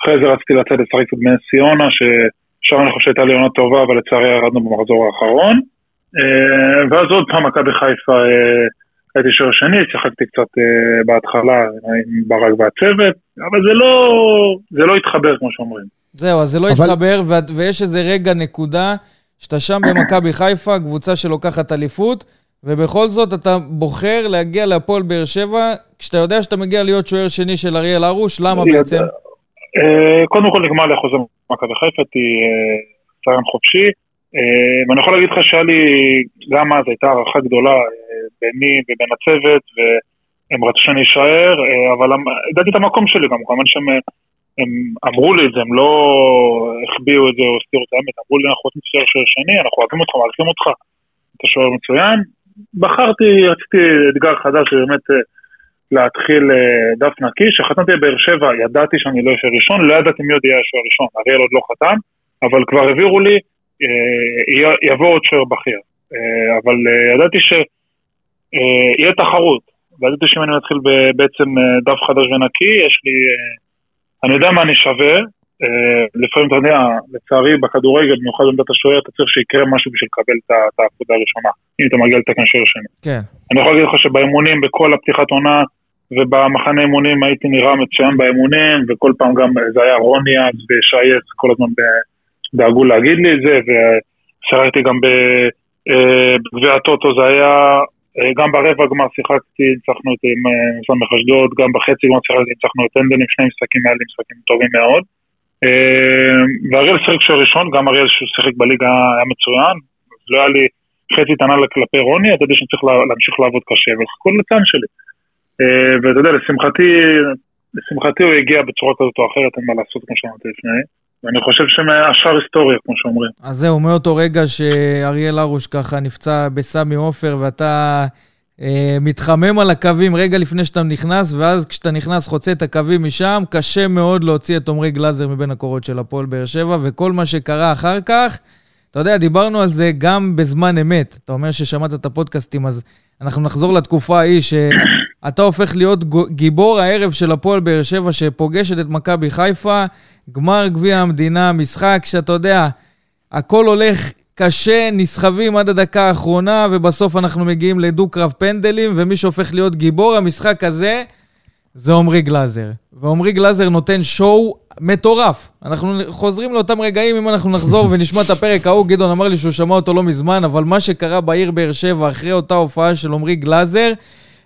[SPEAKER 4] אחרי זה רציתי לצאת לשחק קצת בנס ציונה, ששם אני חושב שהייתה לי עונה טובה, אבל לצערי ירדנו במחזור האחרון. אה, ואז עוד פעם מכבי חיפה אה, הייתי שוער שני, שיחקתי קצת בהתחלה עם ברק והצוות, אבל זה לא, זה לא התחבר כמו שאומרים.
[SPEAKER 2] זהו, אז זה לא אבל... התחבר, ויש איזה רגע, נקודה, שאתה שם במכבי חיפה, קבוצה שלוקחת אליפות, ובכל זאת אתה בוחר להגיע להפועל באר שבע, כשאתה יודע שאתה מגיע להיות שוער שני של אריאל הרוש, למה בעצם?
[SPEAKER 4] אה, קודם כל נגמר לי החוזה במכבי חיפה, הייתי אה, חופשי, אה, ואני יכול להגיד לך שהיה לי, גם אז הייתה הערכה גדולה ביני ובין הצוות, והם רצו שאני אשאר, אבל ידעתי את המקום שלי גם, כמובן שהם הם אמרו לי את זה, הם לא החביאו את זה או הסתירו את האמת, אמרו לי אנחנו רוצים שוער שני, אנחנו אוהבים אותך, מעריכים אותך, אתה שוער מצוין, בחרתי, רציתי אתגר חדש, שבאמת אה, להתחיל אה, דף נקי. כשחתמתי בבאר שבע, ידעתי שאני לא אשאר ראשון, לא ידעתי מי עוד יהיה השוער ראשון, אריאל עוד לא חתם, אבל כבר העבירו לי, אה, יבוא עוד שוער בכיר. אבל ידעתי שיהיה תחרות, וידעתי שאם אני מתחיל בעצם דף חדש ונקי, יש לי, אני יודע מה אני שווה, לפעמים אתה יודע, לצערי בכדורגל, במיוחד בעמדת השוער, אתה צריך שיקרה משהו בשביל לקבל את העבודה הראשונה, אם אתה מגיע לתקן שוער שני. כן. אני יכול להגיד לך שבאימונים, בכל הפתיחת עונה, ובמחנה אימונים הייתי נראה מצוין באימונים, וכל פעם גם זה היה רוני אז ושייס, כל הזמן דאגו להגיד לי את זה, ושיחקתי גם אה, בגביע הטוטו זה היה, אה, גם ברבע גמר שיחקתי, ניצחנו את עם אה, סמך אשדוד, גם בחצי גמר שיחקתי, ניצחנו את הנדלים, שני משחקים היה לי משחקים טובים מאוד. ואריאל שיחק שוער ראשון, גם אריאל שהוא שיחק בליגה היה מצוין, לא היה לי חצי טענה כלפי רוני, אתה יודע שאני צריך להמשיך לעבוד קשה, ולחכות לצאן שלי. ואתה יודע, לשמחתי, לשמחתי הוא הגיע בצורה כזאת או אחרת, אין מה לעשות כמו שאמרתי לפני. ואני חושב שהשאר היסטוריה, כמו שאומרים.
[SPEAKER 2] אז זהו, מאותו רגע שאריאל הרוש ככה נפצע בסמי עופר, ואתה אה, מתחמם על הקווים רגע לפני שאתה נכנס, ואז כשאתה נכנס חוצה את הקווים משם, קשה מאוד להוציא את עמרי גלאזר מבין הקורות של הפועל באר שבע, וכל מה שקרה אחר כך, אתה יודע, דיברנו על זה גם בזמן אמת. אתה אומר ששמעת את הפודקאסטים, אז אנחנו נחזור לתקופה ההיא שאתה הופך להיות גיבור הערב של הפועל באר שבע, שפוגשת את מכבי חיפה. גמר גביע המדינה, משחק שאתה יודע, הכל הולך קשה, נסחבים עד הדקה האחרונה, ובסוף אנחנו מגיעים לדו-קרב פנדלים, ומי שהופך להיות גיבור המשחק הזה זה עמרי גלאזר. ועמרי גלאזר נותן שואו מטורף. אנחנו חוזרים לאותם רגעים, אם אנחנו נחזור ונשמע את הפרק ההוא, גדעון אמר לי שהוא שמע אותו לא מזמן, אבל מה שקרה בעיר באר שבע אחרי אותה הופעה של עמרי גלאזר,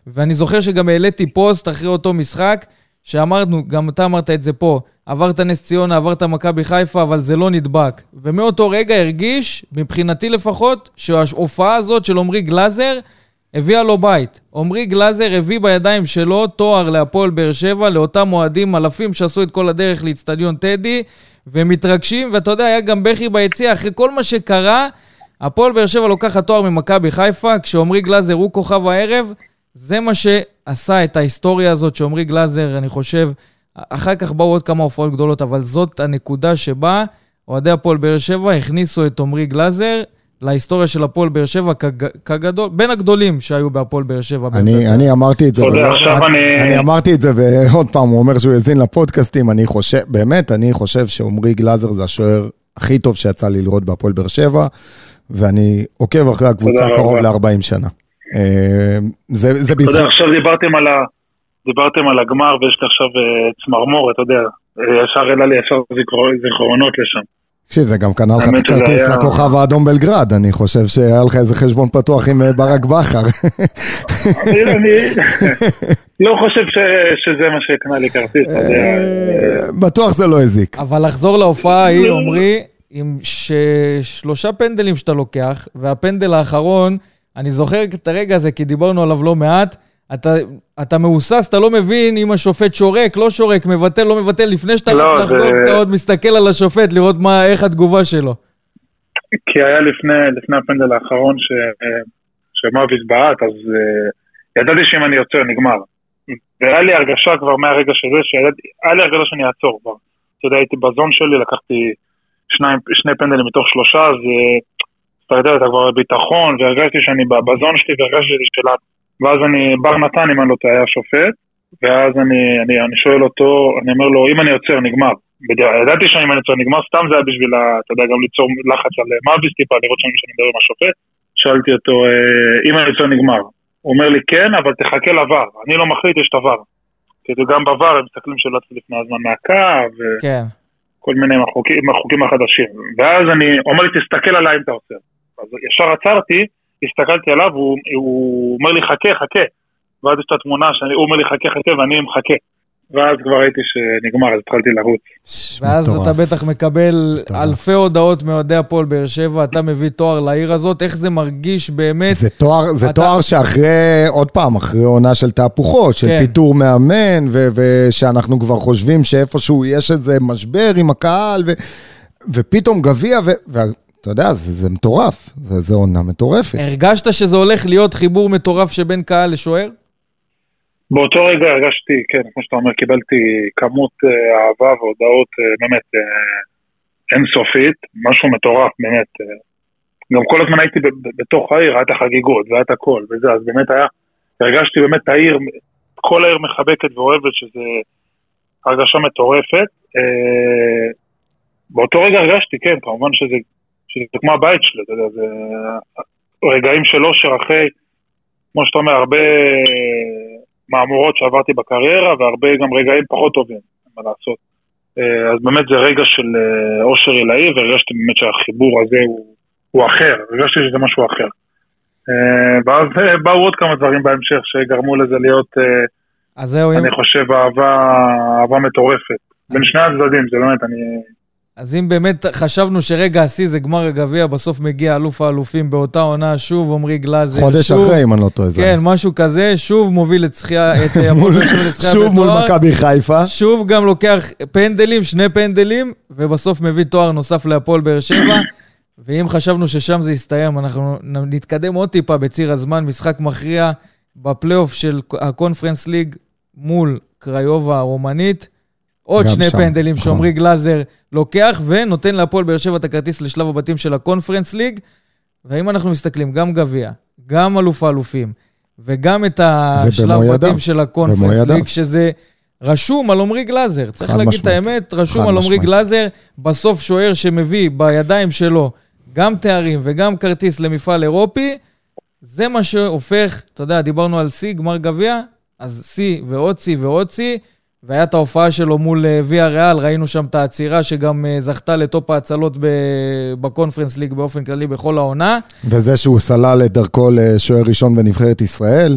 [SPEAKER 2] ואני זוכר שגם העליתי פוסט אחרי אותו משחק, שאמרנו, גם אתה אמרת את זה פה, עברת נס ציונה, עברת מכבי חיפה, אבל זה לא נדבק. ומאותו רגע הרגיש, מבחינתי לפחות, שההופעה הזאת של עמרי גלאזר הביאה לו בית. עמרי גלאזר הביא בידיים שלו תואר להפועל באר שבע, לאותם אוהדים אלפים שעשו את כל הדרך לאיצטדיון טדי, ומתרגשים, ואתה יודע, היה גם בכי ביציע, אחרי כל מה שקרה, הפועל באר שבע לוקחת תואר ממכבי חיפה, כשעמרי גלאזר הוא כוכב הערב, זה מה שעשה את ההיסטוריה הזאת שעמרי גלאזר, אני חושב, אחר כך באו עוד כמה הופעות גדולות, אבל זאת הנקודה שבה אוהדי הפועל באר שבע הכניסו את עמרי גלאזר להיסטוריה של הפועל באר שבע כג, כגדול, בין הגדולים שהיו בהפועל באר שבע.
[SPEAKER 3] אני, אני אמרתי את זה,
[SPEAKER 4] תודה, עכשיו אני...
[SPEAKER 3] אני אמרתי את זה, ועוד פעם, הוא אומר שהוא האזין לפודקאסטים, אני חושב, באמת, אני חושב שעמרי גלאזר זה השוער הכי טוב שיצא לי לראות בהפועל באר שבע, ואני עוקב אחרי הקבוצה קרוב ל-40 שנה. אה, זה, זה
[SPEAKER 4] בזכות... אתה יודע, עכשיו דיברתם על, ה... דיברתם על הגמר ויש לי עכשיו אה, צמרמורת, אתה יודע, אה, ישר העלה לי ישר זיכרונות לשם.
[SPEAKER 3] תקשיב, זה גם קנה לך את הכרטיס היה... לכוכב האדום בלגרד, אני חושב שהיה לך איזה חשבון פתוח עם ברק בכר.
[SPEAKER 4] אני לא חושב שזה מה שהקנה לי כרטיס,
[SPEAKER 3] בטוח זה לא הזיק.
[SPEAKER 2] אבל לחזור להופעה ההיא, עמרי, עם שלושה פנדלים שאתה לוקח, והפנדל האחרון, אני זוכר את הרגע הזה, כי דיברנו עליו לא מעט. אתה, אתה מהוסס, אתה לא מבין אם השופט שורק, לא שורק, מבטל, לא מבטל, לפני שאתה לא, רץ לחגוג, זה... אתה עוד מסתכל על השופט לראות מה, איך התגובה שלו.
[SPEAKER 4] כי היה לפני, לפני הפנדל האחרון ש, שמאביס בעט, אז uh, ידעתי שאם אני יוצא נגמר. והיה לי הרגשה כבר מהרגע שזה, שהיה לי הרגשה שאני אעצור כבר. אתה יודע, הייתי בזון שלי, לקחתי שניים, שני פנדלים מתוך שלושה, אז אתה יודע, אתה כבר בביטחון, והרגשתי שאני בזון שלי, והרגשתי שזה שלנו. ואז אני, בר נתן, אם אני לא טועה, היה שופט, ואז אני, אני, אני שואל אותו, אני אומר לו, אם אני עוצר, נגמר. ידעתי שאם אני עוצר, נגמר, סתם זה היה בשביל, אתה יודע, גם ליצור לחץ על מאביס טיפה, לראות שאני מדבר עם השופט. שאלתי אותו, אה, אם אני עוצר, נגמר. הוא אומר לי, כן, אבל תחכה לבר. אני לא מחליט, יש את הבר. כי גם בבר הם מסתכלים שלא יצאו לפני הזמן מהקו, וכל כן. מיני מהחוקים, מהחוקים החדשים. ואז אני, הוא אומר לי, תסתכל עליי אם אתה עוצר. אז ישר עצרתי, הסתכלתי עליו, הוא, הוא אומר לי חכה, חכה. ואז יש את התמונה שהוא אומר לי חכה, חכה, ואני מחכה. ואז כבר ראיתי שנגמר, אז התחלתי לרוץ.
[SPEAKER 2] ואז אתה בטח מקבל אלפי הודעות מאוהדי הפועל באר שבע, אתה מביא תואר לעיר הזאת, איך זה מרגיש באמת?
[SPEAKER 3] זה תואר, זה אתה... תואר שאחרי, עוד פעם, אחרי עונה של תהפוכות, של כן. פיטור מאמן, ו- ושאנחנו כבר חושבים שאיפשהו יש איזה משבר עם הקהל, ו- ופתאום גביע, ו- אתה יודע, זה, זה מטורף, זה, זה עונה מטורפת.
[SPEAKER 2] הרגשת שזה הולך להיות חיבור מטורף שבין קהל לשוער?
[SPEAKER 4] באותו רגע הרגשתי, כן, כמו שאתה אומר, קיבלתי כמות אה, אהבה והודעות אה, באמת אה, אינסופית, משהו מטורף, באמת. גם כל הזמן הייתי בתוך העיר, היה את החגיגות והיה את הכל וזה, אז באמת היה, הרגשתי באמת העיר, כל העיר מחבקת ואוהבת, שזה הרגשה מטורפת. באותו רגע הרגשתי, כן, כמובן שזה שזה כמו הבית שלי, אתה יודע, זה רגעים של אושר אחרי, כמו שאתה אומר, הרבה מהמורות שעברתי בקריירה, והרבה גם רגעים פחות טובים, מה לעשות. אז באמת זה רגע של אושר עילאי, והרגשתי באמת שהחיבור הזה הוא, הוא אחר, הרגשתי שזה משהו אחר. ואז באו עוד כמה דברים בהמשך שגרמו לזה להיות, אז זהו, אני חושב, אהבה, אהבה מטורפת. בין שני הצדדים, זה באמת, אני...
[SPEAKER 2] אז אם באמת חשבנו שרגע השיא זה גמר הגביע, בסוף מגיע אלוף האלופים באותה עונה, שוב עמרי גלאזר.
[SPEAKER 3] חודש
[SPEAKER 2] שוב,
[SPEAKER 3] אחרי, אם אני לא טועה.
[SPEAKER 2] כן, משהו כזה, שוב מוביל זכייה, את הפועל באר שבע לזכייה
[SPEAKER 3] שוב מול מכבי חיפה.
[SPEAKER 2] שוב גם לוקח פנדלים, שני פנדלים, ובסוף מביא תואר נוסף להפועל באר שבע. ואם חשבנו ששם זה יסתיים, אנחנו נתקדם עוד טיפה בציר הזמן, משחק מכריע בפלייאוף של הקונפרנס ליג מול קריובה הרומנית. עוד שני שם, פנדלים נכון. שעמרי גלאזר לוקח, ונותן להפועל באר שבע את הכרטיס לשלב הבתים של הקונפרנס ליג. והאם אנחנו מסתכלים, גם גביע, גם אלוף האלופים, וגם את השלב בתים של הקונפרנס ליג, שזה רשום על עמרי גלאזר. צריך להגיד משמעית. את האמת, רשום על עמרי גלאזר, בסוף שוער שמביא בידיים שלו גם תארים וגם כרטיס למפעל אירופי, זה מה שהופך, אתה יודע, דיברנו על שיא, גמר גביע, אז שיא ועוד שיא ועוד שיא. והיה את ההופעה שלו מול אה, ויה ריאל, ראינו שם את העצירה שגם אה, זכתה לטופ ההצלות בקונפרנס ליג באופן כללי בכל העונה.
[SPEAKER 3] וזה שהוא סלל את דרכו לשוער ראשון בנבחרת ישראל.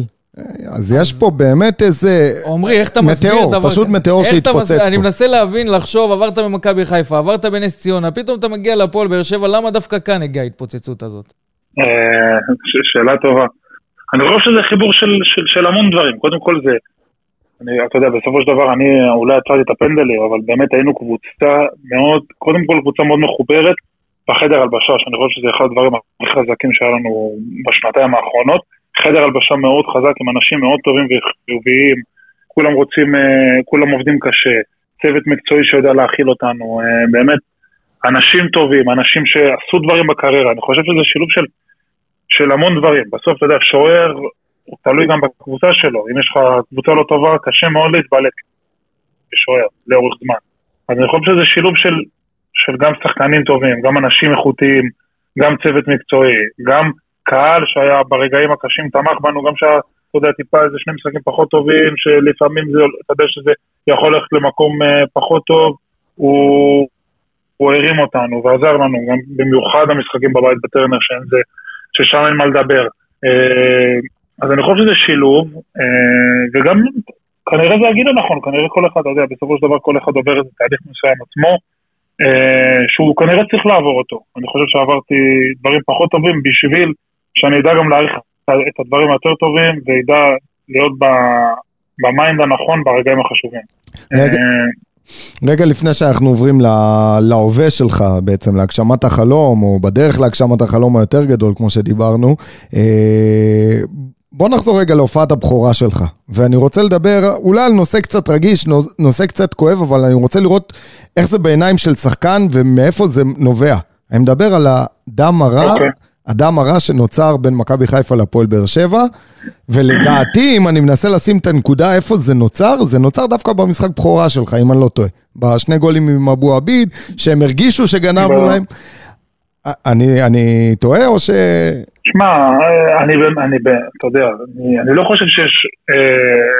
[SPEAKER 3] אז יש פה באמת איזה...
[SPEAKER 2] עמרי, איך אתה מסביר דבר?
[SPEAKER 3] מטאור, פשוט מטאור שהתפוצץ פה.
[SPEAKER 2] אני מנסה להבין, לחשוב, עברת ממכבי חיפה, עברת בנס ציונה, פתאום אתה מגיע לפועל באר שבע, למה דווקא כאן הגיעה ההתפוצצות הזאת?
[SPEAKER 4] אה, שאלה טובה. אני חושב שזה חיבור של המון דברים. קודם כל זה... אני, אתה יודע, בסופו של דבר אני אולי עצרתי את הפנדלים, אבל באמת היינו קבוצה מאוד, קודם כל קבוצה מאוד מחוברת בחדר הלבשה, שאני חושב שזה אחד הדברים הכי חזקים שהיה לנו בשנתיים האחרונות. חדר הלבשה מאוד חזק עם אנשים מאוד טובים וחיוביים, כולם רוצים, אה, כולם עובדים קשה, צוות מקצועי שיודע להכיל אותנו, אה, באמת, אנשים טובים, אנשים שעשו דברים בקריירה, אני חושב שזה שילוב של, של המון דברים. בסוף, אתה יודע, שוער הוא תלוי גם בקבוצה שלו. אם יש לך קבוצה לא טובה, קשה מאוד להתבלט כשוער לאורך זמן. אז אני חושב שזה שילוב של, של גם שחקנים טובים, גם אנשים איכותיים, גם צוות מקצועי, גם קהל שהיה ברגעים הקשים תמך בנו, גם שהיה, אתה יודע, טיפה איזה שני משחקים פחות טובים, שלפעמים זה, אתה יודע שזה יכול ללכת למקום uh, פחות טוב, הוא, הוא הרים אותנו ועזר לנו, גם במיוחד המשחקים בבית בטרנר, ששם אין מה לדבר. אז אני חושב שזה שילוב, אה, וגם כנראה זה הגיל הנכון, כנראה כל אחד, אתה יודע, בסופו של דבר כל אחד עובר איזה תהליך מסוים עצמו, אה, שהוא כנראה צריך לעבור אותו. אני חושב שעברתי דברים פחות טובים בשביל שאני אדע גם להעריך את הדברים היותר טובים, ואדע להיות במיינד הנכון ברגעים החשובים.
[SPEAKER 3] רגע, אה, רגע לפני שאנחנו עוברים להווה שלך, בעצם להגשמת החלום, או בדרך להגשמת החלום היותר גדול, כמו שדיברנו, בוא נחזור רגע להופעת הבכורה שלך, ואני רוצה לדבר אולי על נושא קצת רגיש, נושא קצת כואב, אבל אני רוצה לראות איך זה בעיניים של שחקן ומאיפה זה נובע. אני מדבר על הדם הרע, okay. אוקיי. הדם הרע שנוצר בין מכבי חיפה לפועל באר שבע, ולדעתי, אם אני מנסה לשים את הנקודה איפה זה נוצר, זה נוצר דווקא במשחק בכורה שלך, אם אני לא טועה. בשני גולים עם אבו עביד, שהם הרגישו שגנבנו להם. אני, אני טועה או ש...
[SPEAKER 4] שמע, אני, אני, אתה יודע, אני, אני לא חושב שיש אה,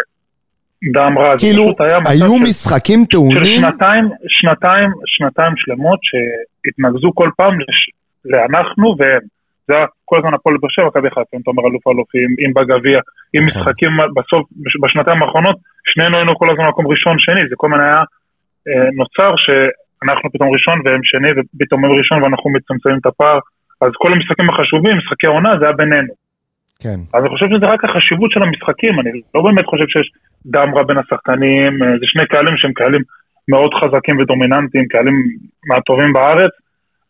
[SPEAKER 4] דם רע.
[SPEAKER 3] כאילו, היו משחקים טעונים?
[SPEAKER 4] של שנתיים, שנתיים, שנתיים שלמות שהתנגזו כל פעם לש, לאנחנו והם. זה היה כל הזמן הפועל באר שבע, מכבי חיפה, אם אתה אומר אלוף אלופים, אם בגביע, אם נכון. משחקים בסוף, בשנתיים האחרונות, שנינו היינו כל הזמן מקום ראשון, שני, זה כל הזמן היה אה, נוצר שאנחנו פתאום ראשון והם שני, ופתאום הם ראשון ואנחנו מצמצמים את הפער. אז כל המשחקים החשובים, משחקי העונה, זה היה בינינו.
[SPEAKER 3] כן.
[SPEAKER 4] אז אני חושב שזה רק החשיבות של המשחקים, אני לא באמת חושב שיש דם רע בין השחקנים, אה, זה שני קהלים שהם קהלים מאוד חזקים ודומיננטיים, קהלים מהטובים בארץ.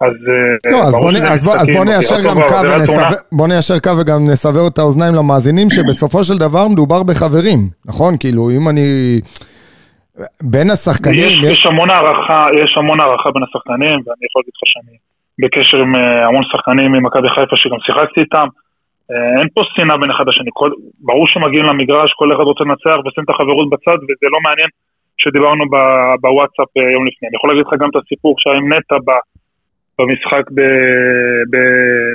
[SPEAKER 4] אז
[SPEAKER 3] אה, לא, אז בוא, אז, בוא, אז בוא ניישר גם קו ונסבר, בוא ניישר קו וגם נסבר את האוזניים למאזינים שבסופו של דבר מדובר בחברים, נכון? כאילו, אם אני... בין השחקנים... יש,
[SPEAKER 4] יש... יש המון הערכה, יש המון הערכה בין השחקנים, ואני יכול להגיד לך שאני בקשר עם אה, המון שחקנים ממכבי חיפה שגם שיחקתי איתם. אה, אין פה שנאה בין אחד לשני, כל, ברור שמגיעים למגרש, כל אחד רוצה לנצח ושם את החברות בצד וזה לא מעניין שדיברנו בוואטסאפ אה, יום לפני. אני יכול להגיד לך גם את הסיפור שהיה עם נטע במשחק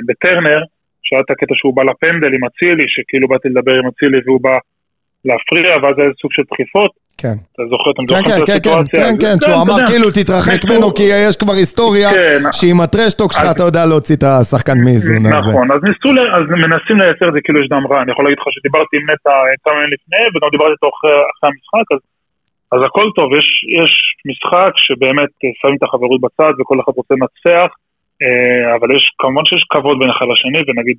[SPEAKER 4] בטרנר, שהיה את הקטע שהוא בא לפנדל עם אצילי, שכאילו באתי לדבר עם אצילי והוא בא להפריע, ואז היה סוג של דחיפות.
[SPEAKER 3] כן.
[SPEAKER 4] אתה זוכר, אתם
[SPEAKER 3] כן,
[SPEAKER 4] זוכרים
[SPEAKER 3] כן,
[SPEAKER 4] את
[SPEAKER 3] כן, כן,
[SPEAKER 4] הסיטואציה?
[SPEAKER 3] כן,
[SPEAKER 4] אז-
[SPEAKER 3] כן, שהוא
[SPEAKER 4] אתה
[SPEAKER 3] אמר כאילו תתרחק ממנו כי יש כבר היסטוריה
[SPEAKER 4] כן.
[SPEAKER 3] שעם הטרשטוק שלך אתה יודע להוציא את השחקן מאיזון הזה.
[SPEAKER 4] נכון, אז ניסו, ל- אז מנסים לייצר את זה כאילו יש דם רע, אני יכול להגיד לך שדיברתי עם נטע אה, כמה ימים לפני, וגם דיברתי איתו אחרי המשחק, אז, אז הכל טוב, יש, יש משחק שבאמת אה, שמים את החברות בצד וכל אחד רוצה לנצח, אה, אבל יש, כמובן שיש כבוד בין אחד לשני, ונגיד,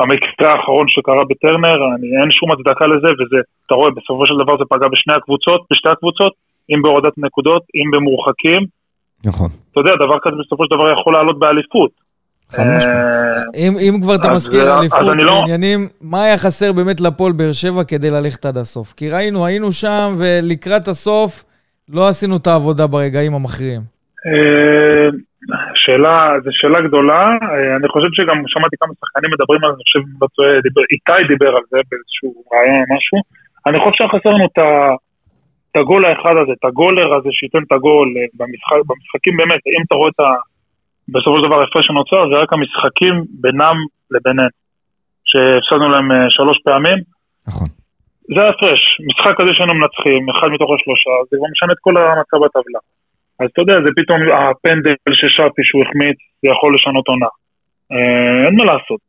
[SPEAKER 4] המקרה האחרון שקרה בטרנר, אני, אין שום הצדקה לזה, וזה, אתה רואה, בסופו של דבר זה פגע בשני הקבוצות, בשתי הקבוצות, אם בהורדת נקודות, אם במורחקים,
[SPEAKER 3] נכון.
[SPEAKER 4] אתה יודע, דבר כזה בסופו של דבר יכול לעלות באליפות. אה,
[SPEAKER 2] אם, אם כבר אתה מזכיר
[SPEAKER 4] אה,
[SPEAKER 2] אליפות
[SPEAKER 4] אז אני לא-
[SPEAKER 2] ועניינים, מה היה חסר באמת לפועל באר שבע כדי ללכת עד הסוף? כי ראינו, היינו שם, ולקראת הסוף לא עשינו את העבודה ברגעים המכריעים.
[SPEAKER 4] שאלה, זו שאלה גדולה, אה, אני חושב שגם שמעתי כמה שחקנים מדברים על זה, אני חושב, לא איתי דיבר על זה באיזשהו רעיון או משהו, אני חושב שהיה חסר לנו את את הגול האחד הזה, את הגולר הזה שייתן את הגול אה, במשחק, במשחקים באמת, אם אתה רואה את ה... בסופו של דבר ההפרש שנוצר, זה רק המשחקים בינם לבינינו, שהפסדנו להם אה, שלוש פעמים,
[SPEAKER 3] נכון.
[SPEAKER 4] זה ההפרש, משחק כזה שהיינו מנצחים, אחד מתוך השלושה, זה כבר משנה את כל המצב בטבלה. אז אתה יודע, זה פתאום הפנדל של שפי שהוא החמיץ, זה יכול לשנות עונה. אה, אין מה לעשות,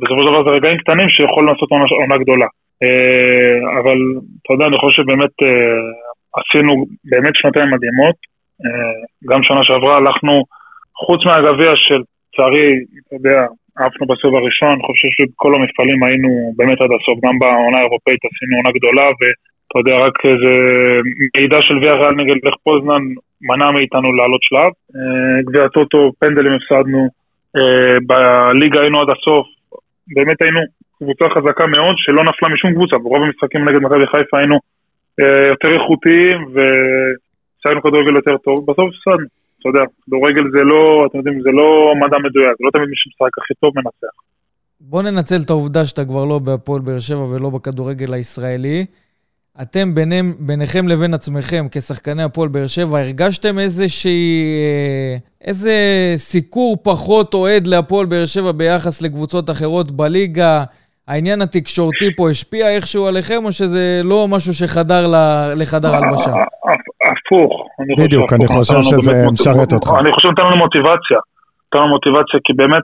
[SPEAKER 4] בסופו של דבר זה רגעים קטנים שיכולים לעשות עונה, גדולה. אה, אבל אתה יודע, אני חושב שבאמת אה, עשינו באמת שנתיים מדהימות. גם שנה שעברה הלכנו, חוץ מהגביע של, לצערי, אתה יודע, עפנו בסבב הראשון, אני חושב שבכל המפעלים היינו באמת עד הסוף, גם בעונה האירופאית עשינו עונה גדולה, ואתה יודע, רק איזה מידע של ויה ריאל נגד לך פוזנן מנע מאיתנו לעלות שלב. אה, גביע הטוטו, פנדלים הפסדנו, אה, בליגה היינו עד הסוף, באמת היינו קבוצה חזקה מאוד שלא נפלה משום קבוצה, ברוב המשחקים נגד מכבי חיפה היינו אה, יותר איכותיים והצגנו כדורגל יותר טוב, בסוף הפסדנו. אתה יודע, כדורגל זה לא, אתם יודעים, זה לא מדע מדויק, לא תמיד מי שמשחק הכי טוב מנצח.
[SPEAKER 2] בוא ננצל את העובדה שאתה כבר לא בהפועל באר שבע ולא בכדורגל הישראלי. אתם ביניהם, ביניכם לבין עצמכם, כשחקני הפועל באר שבע, הרגשתם איזושהי... אה, איזה סיקור פחות אוהד להפועל באר שבע ביחס לקבוצות אחרות בליגה? העניין התקשורתי פה השפיע איכשהו עליכם, או שזה לא משהו שחדר לחדר הלבשה?
[SPEAKER 4] הפוך.
[SPEAKER 3] בדיוק. אני חושב שזה משרת אותך.
[SPEAKER 4] אני חושב שנתן לנו מוטיבציה. נתן לנו מוטיבציה, כי באמת,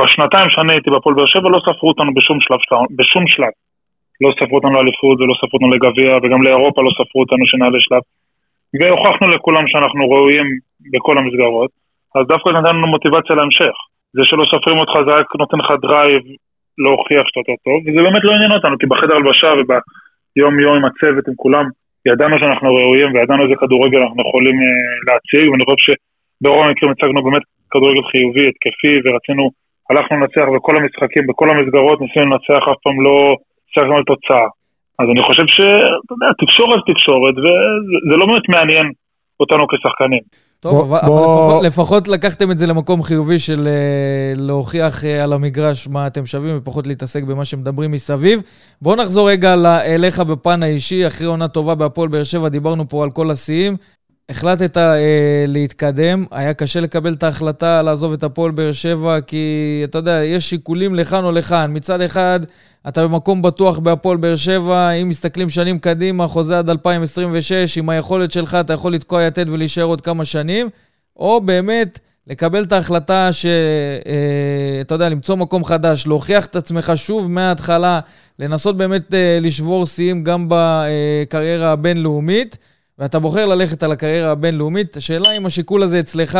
[SPEAKER 4] בשנתיים שאני הייתי בהפועל באר שבע לא ספרו אותנו בשום שלב, של- בשום שלב. לא ספרו אותנו לאליפות ולא ספרו אותנו לגביע, וגם לאירופה לא ספרו אותנו שנעלה שלב. והוכחנו לכולם שאנחנו ראויים בכל המסגרות, אז דווקא נתן לנו מוטיבציה להמשך. זה שלא סופרים אותך זה רק נותן לך drive להוכיח שאתה יותר טוב, וזה באמת לא עניין אותנו, כי בחדר הלבשה וביום יום עם הצוות, עם כולם, ידענו שאנחנו ראויים וידענו איזה כדורגל אנחנו יכולים אה, להציג, ואני חושב שברוב המקרים הצגנו באמת כדורגל חיובי, התקפי, ורצינו, הלכנו לנצח בכל המשחקים, בכל המסגרות, ניסינו לנצח, אף פעם לא הגנו על תוצאה. אז אני חושב שאתה יודע, תקשורת תקשורת, וזה לא באמת מעניין אותנו כשחקנים.
[SPEAKER 2] טוב,
[SPEAKER 3] בוא-
[SPEAKER 2] אבל,
[SPEAKER 3] בוא-
[SPEAKER 2] לפחות, לפחות לקחתם את זה למקום חיובי של אה, להוכיח אה, על המגרש מה אתם שווים ופחות להתעסק במה שמדברים מסביב. בואו נחזור רגע אליך בפן האישי, אחרי עונה טובה בהפועל באר שבע, דיברנו פה על כל השיאים. החלטת אה, להתקדם, היה קשה לקבל את ההחלטה לעזוב את הפועל באר שבע, כי אתה יודע, יש שיקולים לכאן או לכאן. מצד אחד, אתה במקום בטוח בהפועל באר שבע, אם מסתכלים שנים קדימה, חוזה עד 2026, עם היכולת שלך אתה יכול לתקוע יתד ולהישאר עוד כמה שנים, או באמת לקבל את ההחלטה ש... אה, אתה יודע, למצוא מקום חדש, להוכיח את עצמך שוב מההתחלה, לנסות באמת אה, לשבור שיאים גם בקריירה הבינלאומית, ואתה בוחר ללכת על הקריירה הבינלאומית. השאלה אם השיקול הזה אצלך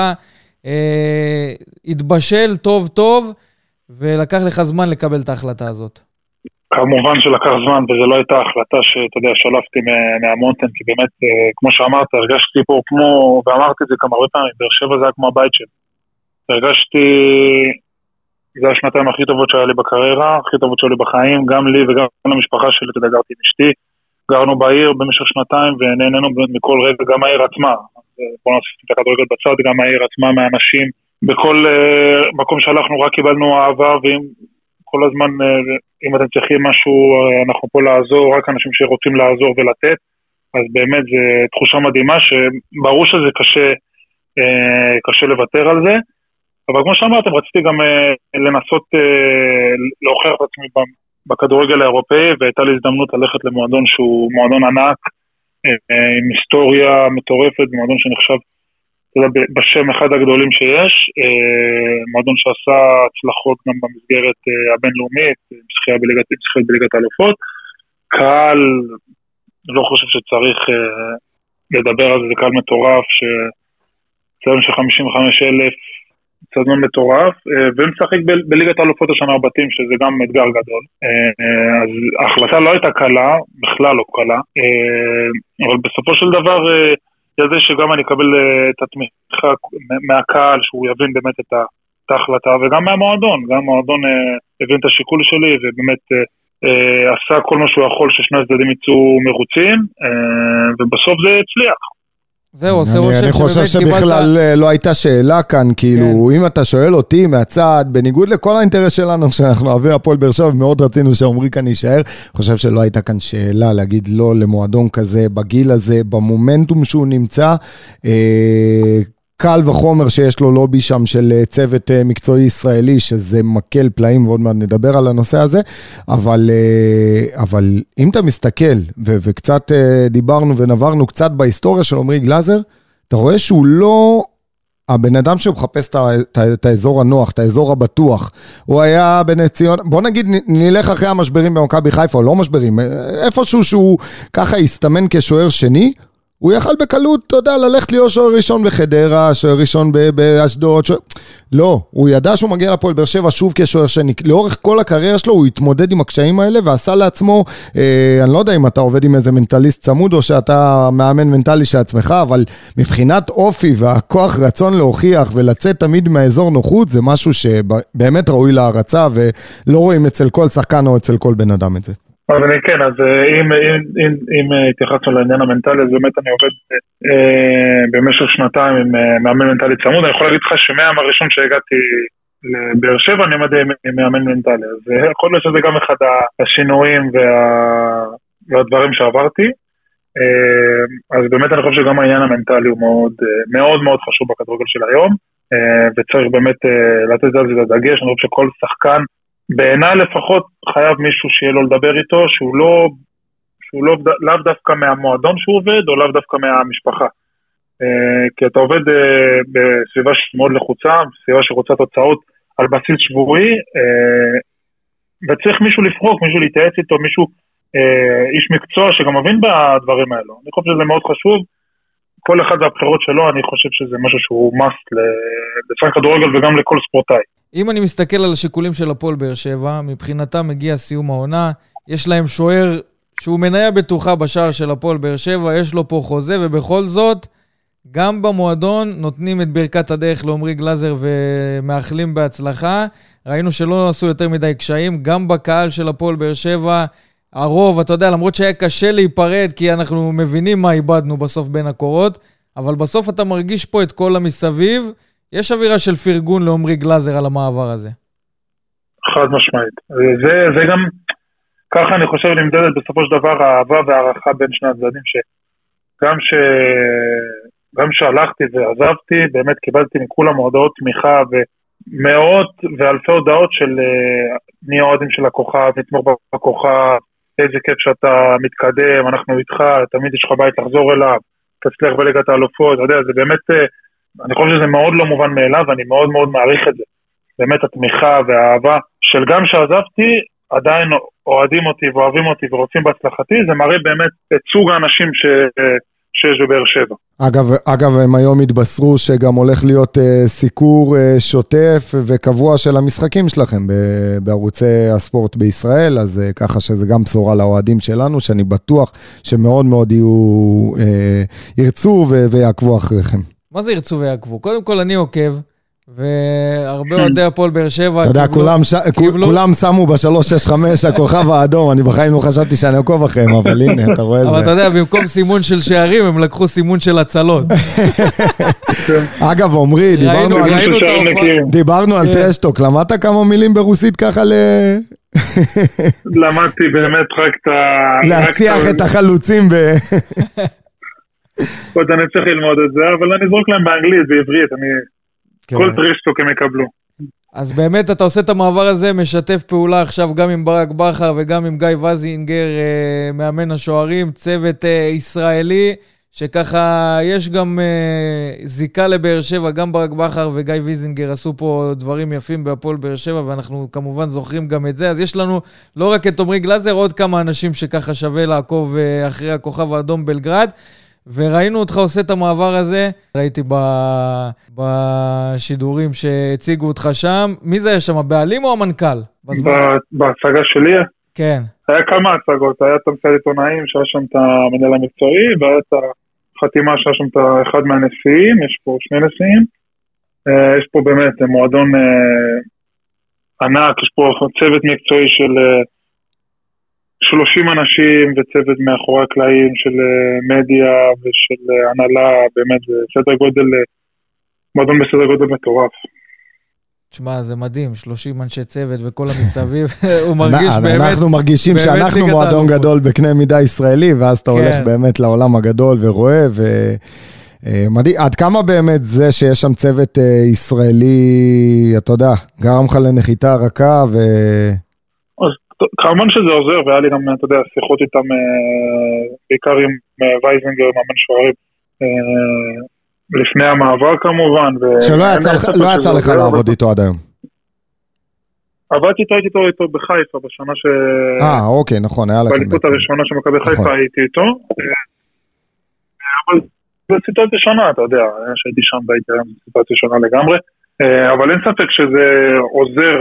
[SPEAKER 2] אה, התבשל טוב טוב, ולקח לך זמן לקבל את ההחלטה הזאת.
[SPEAKER 4] כמובן שלקח זמן, וזו לא הייתה החלטה שאתה יודע, שלפתי מה- מהמונטן, כי באמת, אה, כמו שאמרת, הרגשתי פה כמו, ואמרתי את זה כמה הרבה פעמים, באר שבע זה היה כמו הבית שלי. הרגשתי, זה השנתיים הכי טובות שהיה לי בקריירה, הכי טובות שהיו לי בחיים, גם לי וגם למשפחה שלי, אתה יודע, גרתי עם אשתי, גרנו בעיר במשך שנתיים ונהנינו מכל רגע, גם העיר עצמה. אז, אה, בוא נשים את הכדורגל בצד, גם העיר עצמה, מהאנשים. בכל אה, מקום שהלכנו רק קיבלנו אהבה, ואם כל הזמן, אה, אם אתם צריכים משהו, אה, אנחנו פה לעזור, רק אנשים שרוצים לעזור ולתת. אז באמת זו תחושה מדהימה, שברור שזה קשה, אה, קשה לוותר על זה. אבל כמו שאמרתם, רציתי גם אה, לנסות אה, להוכיח את עצמי בכדורגל האירופאי, והייתה לי הזדמנות ללכת למועדון שהוא מועדון ענק, אה, עם היסטוריה מטורפת, מועדון שנחשב, יודע, בשם אחד הגדולים שיש, מועדון שעשה הצלחות גם במסגרת הבינלאומית, זכייה בליגת, בליגת האלופות. קהל, לא חושב שצריך לדבר על זה, זה קהל מטורף, שצריך של 55 אלף צדמון מטורף, אה, ומשחק בליגת האלופות השנה בבתים, שזה גם אתגר גדול. אה, אה, אז ההחלטה לא הייתה קלה, בכלל לא קלה, אבל בסופו של דבר, ידע שגם אני אקבל את התמיכה מהקהל, שהוא יבין באמת את ההחלטה, וגם מהמועדון, גם המועדון הבין את השיקול שלי, ובאמת עשה כל מה שהוא יכול ששני הצדדים יצאו מרוצים, ובסוף זה הצליח.
[SPEAKER 2] זהו, עושה רושם
[SPEAKER 3] שבאמת קיבלת... אני חושב שבכלל אה, לא הייתה שאלה כאן, כאילו, כן. אם אתה שואל אותי מהצד, בניגוד לכל האינטרס שלנו, שאנחנו אוהבי הפועל באר שבע, ומאוד רצינו שעמרי כאן יישאר, אני חושב שלא הייתה כאן שאלה להגיד לא למועדון כזה, בגיל הזה, במומנטום שהוא נמצא. אה, קל וחומר שיש לו לובי שם של אה, צוות אה, מקצועי ישראלי, שזה מקל פלאים, ועוד מעט נדבר על הנושא הזה, אבל, אה, אבל אם אתה מסתכל, ו- וקצת דיברנו ונברנו קצת בהיסטוריה של עמרי גלאזר, אתה רואה שהוא לא הבן אדם שמחפש את האזור הנוח, את האזור הבטוח. הוא היה בנס ציונה, בוא נגיד נלך אחרי המשברים במכבי חיפה, או לא משברים, איפשהו שהוא ככה הסתמן כשוער שני, הוא יכל בקלות, אתה יודע, ללכת להיות שוער ראשון בחדרה, שוער ראשון באשדוד, שוער... לא, הוא ידע שהוא מגיע לפועל באר שבע שוב כשוער שני. לאורך כל הקריירה שלו הוא התמודד עם הקשיים האלה ועשה לעצמו, אה, אני לא יודע אם אתה עובד עם איזה מנטליסט צמוד או שאתה מאמן מנטלי של עצמך, אבל מבחינת אופי והכוח רצון להוכיח ולצאת תמיד מהאזור נוחות, זה משהו שבאמת ראוי להערצה ולא רואים אצל כל שחקן או אצל כל בן אדם את זה.
[SPEAKER 4] אז אני כן, אז אה, אם, אם, אם, אם אה, התייחסנו לעניין המנטלי, אז באמת אני עובד אה, במשך שנתיים עם אה, מאמן מנטלי צמוד. אני יכול להגיד לך שמהיום הראשון שהגעתי לבאר שבע אני עמד עם, מאמן מנטלי. אז יכול להיות שזה גם אחד השינויים וה, והדברים שעברתי. אה, אז באמת אני חושב שגם העניין המנטלי הוא מאוד מאוד, מאוד חשוב בכדורגל של היום. וצריך באמת לתת על זה את הדגש. אני חושב שכל שחקן בעיניי לפחות חייב מישהו שיהיה לו לדבר איתו, שהוא לא, שהוא לא, לאו דווקא מהמועדון שהוא עובד, או לאו דווקא מהמשפחה. Uh, כי אתה עובד uh, בסביבה שמאוד לחוצה, בסביבה שרוצה תוצאות על בסיס שבועי, uh, וצריך מישהו לפרוק, מישהו להתייעץ איתו, מישהו, איש מקצוע שגם מבין בדברים האלו. אני חושב שזה מאוד חשוב. כל אחד והבחירות שלו, אני חושב שזה משהו שהוא must לשחק כדורגל וגם לכל ספורטאי.
[SPEAKER 2] אם אני מסתכל על השיקולים של הפועל באר שבע, מבחינתם מגיע סיום העונה, יש להם שוער שהוא מניה בטוחה בשער של הפועל באר שבע, יש לו פה חוזה, ובכל זאת, גם במועדון נותנים את ברכת הדרך לעמרי גלאזר ומאחלים בהצלחה. ראינו שלא עשו יותר מדי קשיים, גם בקהל של הפועל באר שבע, הרוב, אתה יודע, למרות שהיה קשה להיפרד, כי אנחנו מבינים מה איבדנו בסוף בין הקורות, אבל בסוף אתה מרגיש פה את כל המסביב. יש אווירה של פרגון לעומרי גלאזר על המעבר הזה.
[SPEAKER 4] חד משמעית. זה, זה גם, ככה אני חושב נמדדת בסופו של דבר האהבה והערכה בין שני הצדדים, שגם ש... גם שהלכתי ועזבתי, באמת קיבלתי מכולם הודעות תמיכה ומאות ואלפי הודעות של אה, נהיה אוהדים של הכוכב, נתמוך בכוכב, איזה כיף שאתה מתקדם, אנחנו איתך, תמיד יש לך בית לחזור אליו, תצליח בליגת האלופות, אתה יודע, זה באמת אה, אני חושב שזה מאוד לא מובן מאליו, ואני מאוד מאוד מעריך את זה. באמת התמיכה והאהבה של גם שעזבתי, עדיין אוהדים אותי ואוהבים אותי ורוצים בהצלחתי, זה מראה באמת את סוג האנשים ש... שיש בבאר שבע.
[SPEAKER 3] אגב, אגב, הם היום התבשרו שגם הולך להיות uh, סיקור uh, שוטף וקבוע של המשחקים שלכם ב- בערוצי הספורט בישראל, אז uh, ככה שזה גם בשורה לאוהדים שלנו, שאני בטוח שמאוד מאוד יהיו, uh, ירצו ו- ויעקבו אחריכם.
[SPEAKER 2] מה זה ירצו ויעקבו? קודם כל, אני עוקב, והרבה אוהדי הפועל באר שבע
[SPEAKER 3] אתה יודע, כולם שמו ב-365 הכוכב האדום, אני בחיים לא חשבתי שאני אעקוב אחריהם, אבל הנה, אתה רואה את זה.
[SPEAKER 2] אבל אתה יודע, במקום סימון של שערים, הם לקחו סימון של הצלות.
[SPEAKER 3] אגב, עמרי, דיברנו על כן. טרשטוק, למדת כמה מילים ברוסית ככה ל...
[SPEAKER 4] למדתי באמת רק את ה...
[SPEAKER 3] להסיח את החלוצים ב...
[SPEAKER 4] עוד אני צריך ללמוד את זה, אבל אני אזרוק להם באנגלית, בעברית, אני... כן. כל טרישטוק הם יקבלו.
[SPEAKER 2] אז באמת אתה עושה את המעבר הזה, משתף פעולה עכשיו גם עם ברק בכר וגם עם גיא ויזינגר, אה, מאמן השוערים, צוות אה, ישראלי, שככה יש גם אה, זיקה לבאר שבע, גם ברק בכר וגיא ויזינגר עשו פה דברים יפים בהפועל באר שבע, ואנחנו כמובן זוכרים גם את זה. אז יש לנו לא רק את עמרי גלאזר, עוד כמה אנשים שככה שווה לעקוב אחרי הכוכב האדום בלגרד. וראינו אותך עושה את המעבר הזה, ראיתי ב... בשידורים שהציגו אותך שם. מי זה היה שם, הבעלים או המנכ"ל?
[SPEAKER 4] בהצגה שלי
[SPEAKER 2] כן.
[SPEAKER 4] היה כמה הצגות, היה את המסיעת עיתונאים שהיה שם את המנהל המקצועי, והיה את החתימה שהיה שם את אחד מהנשיאים, יש פה שני נשיאים. אה, יש פה באמת מועדון אה, ענק, יש פה צוות מקצועי של אה, 30 אנשים וצוות מאחורי הקלעים של אה, מדיה ושל אה, הנהלה, באמת, זה סדר גודל, אה, מועדון בסדר גודל מטורף.
[SPEAKER 2] תשמע, זה מדהים, 30 אנשי צוות וכל המסביב, הוא מרגיש באמת...
[SPEAKER 3] אנחנו מרגישים
[SPEAKER 2] באמת
[SPEAKER 3] שאנחנו מועדון
[SPEAKER 2] האלופות.
[SPEAKER 3] גדול בקנה מידה ישראלי, ואז אתה
[SPEAKER 2] כן.
[SPEAKER 3] הולך באמת לעולם הגדול ורואה, ו... מדהים, עד כמה באמת זה שיש שם צוות ישראלי, אתה יודע, גרם לך לנחיתה רכה ו...
[SPEAKER 4] כמובן שזה עוזר, והיה לי גם, אתה יודע, שיחות איתם, אה, בעיקר עם אה, וייזנגר, מאמן שוערים, אה, לפני המעבר כמובן.
[SPEAKER 3] שלא יצא לך- לא לך לעבוד איתו עד היום.
[SPEAKER 4] עבדתי איתו, הייתי איתו, איתו בחיפה, בשנה ש...
[SPEAKER 3] אה, אוקיי, נכון, היה לכם
[SPEAKER 4] באליפות
[SPEAKER 3] בעצם.
[SPEAKER 4] הראשונה של מכבי
[SPEAKER 3] נכון.
[SPEAKER 4] חיפה הייתי איתו. אבל זו סיטואציה שונה, אתה יודע, שהייתי שם והייתי היום, זו סיטואציה שונה לגמרי. אה, אבל אין ספק שזה עוזר,